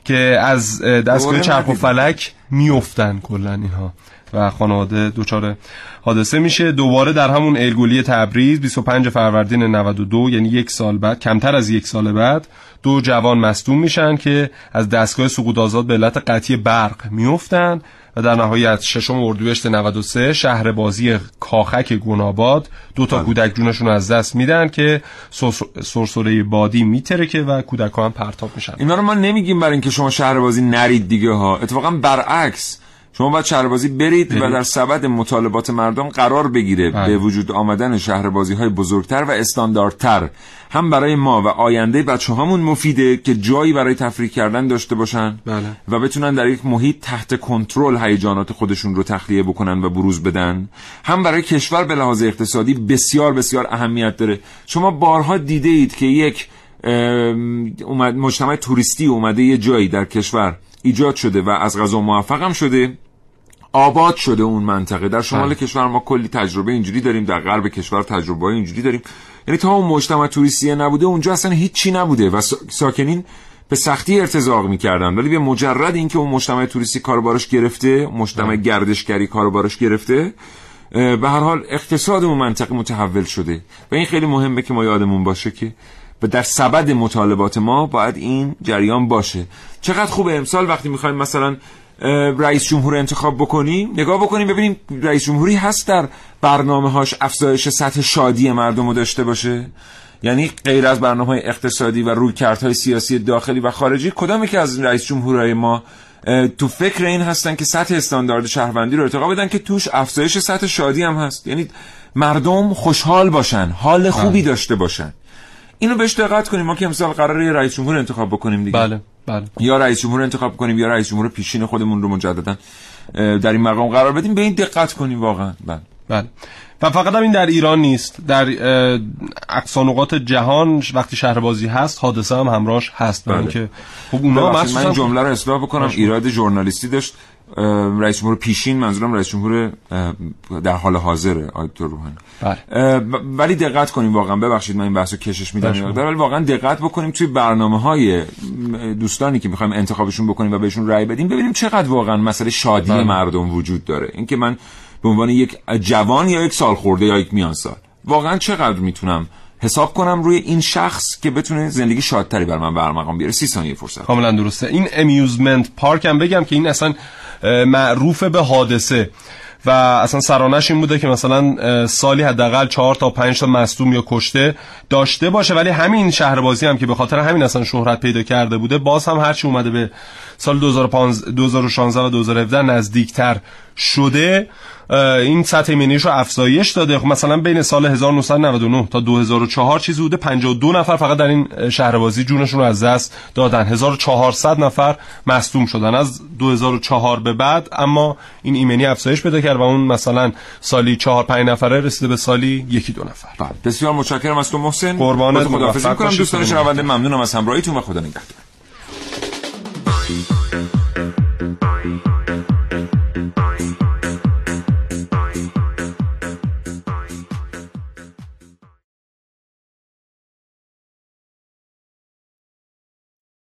که از اه، دستگاه چرخ و. فلک میفتن کلا اینها. و خانواده دچار حادثه میشه. دوباره در همون الگولی تبریز 25 فروردین 92 یعنی یک سال بعد کمتر از یک سال بعد دو جوان مصدوم میشن که از دستگاه سقوط آزاد به علت قطعی برق میفتن و در نهایت ششم اردیبهشت 93 شهر بازی کاخک گناباد دو تا کودک جونشون از دست میدن که سرس- سرسره بادی میترکه و کودک هم پرتاب میشن. اینا رو ما نمیگیم برای اینکه شما شهربازی نرید دیگه ها. اتفاقا برعکس. شما باید شهربازی برید برید. و در سبد مطالبات مردم قرار بگیره بله. به وجود آمدن شهربازی های بزرگتر و استانداردتر هم برای ما و آینده بچه هامون مفیده که جایی برای تفریح کردن داشته باشن بله. و بتونن در یک محیط تحت کنترل هیجانات خودشون رو تخلیه بکنن و بروز بدن هم برای کشور به لحاظ اقتصادی بسیار بسیار اهمیت داره شما بارها دیده اید که یک اومد مجتمع توریستی اومده یه جایی در کشور ایجاد شده و از غذا موفقم شده آباد شده اون منطقه. در شمال بله. کشور ما کلی تجربه اینجوری داریم در غرب کشور تجربه اینجوری داریم. یعنی تا اون مجتمع توریستی نبوده اونجا اصلا هیچی نبوده و سا- ساکنین به سختی ارتزاق می‌کردن. ولی به مجرد اینکه اون مجتمع توریستی کاربارش گرفته مجتمع گردشگری کاربارش گرفته به هر حال اقتصاد اون منطقه متحول شده. و این خیلی مهمه که ما یادمون باشه که و در سبد مطالبات ما باید این جریان باشه. چقدر خوبه امسال وقتی می‌خوایم مثلا رئیس جمهور انتخاب بکنیم نگاه بکنیم ببینیم رئیس جمهوری هست در برنامه هاش افزایش سطح شادی مردم رو داشته باشه؟ یعنی غیر از برنامه های اقتصادی و رویکردهای سیاسی داخلی و خارجی کدامی که از رئیس جمهورهای ما تو فکر این هستن که سطح استاندارد شهروندی رو ارتقا بدن که توش افزایش سطح شادی هم هست؟ یعنی مردم خوشحال باشن حال خوبی داشته باشن. اینو بهش دقت کنیم. ما که امسال قراره یه رئیس جمهور انتخاب بکنیم دیگه. بله بله. یا رئیس جمهور انتخاب کنیم یا رئیس جمهور پیشین خودمون رو مجددا در این مقام قرار بدیم. به این دقت کنیم واقعا. بله. بله. و فقط هم این در ایران نیست. در اه، اقصا نقاط جهان وقتی شهر بازی هست حادثه هم همراهش هست. بله. که خب اونا من جمله رو اصلاح بکنم. ایراد ژورنالیستی داشت. رئیس جمهور پیشین منظورم رئیس جمهور در حال حاضره آقای دکتر روحانی بله. ولی دقت کنیم واقعا ببخشید من این بحثو کشش میدم مقدار، ولی واقعا دقت بکنیم توی برنامه های دوستانی که می‌خوایم انتخابشون بکنیم و بهشون رأی بدیم ببینیم چقدر واقعا مسئله شادی بله. مردم وجود داره اینکه من به عنوان یک جوان یا یک سال خورده یا یک میان سال واقعا چقدر می‌تونم حساب کنم روی این شخص که بتونه زندگی شادتری بر من برمقام بیاره. سی ثانیه فرصت. کاملا درسته. این امیوزمنت پارک هم بگم که این اصلا معروف به حادثه. و اصلا سرانش این بوده که مثلا سالی حداقل چهار تا پنج تا مصدوم یا کشته داشته باشه. ولی همین شهربازی هم که به خاطر همین اصلا شهرت پیدا کرده بوده باز هم هرچی اومده به سال 2015 2016 و 2017 نزدیکتر شده. این سطح ایمنیش رو افزایش داده. خب مثلا بین سال 1999 تا 2004 چیزی بوده. 52 نفر فقط در این شهربازی جونشون رو از دست دادن. 1400 نفر مصدوم شدن از 2004 به بعد. اما این ایمنی افزایش پیدا کرد و اون مثلا سالی 4 5 نفره رسیده به سالی یکی دو نفر. بله. بسیار متشکرم از تو محسن. قربانت، خداحافظی می‌کنم. دوستان شنونده ممنونم از همراهیتون و خدا نگهدار. Bye.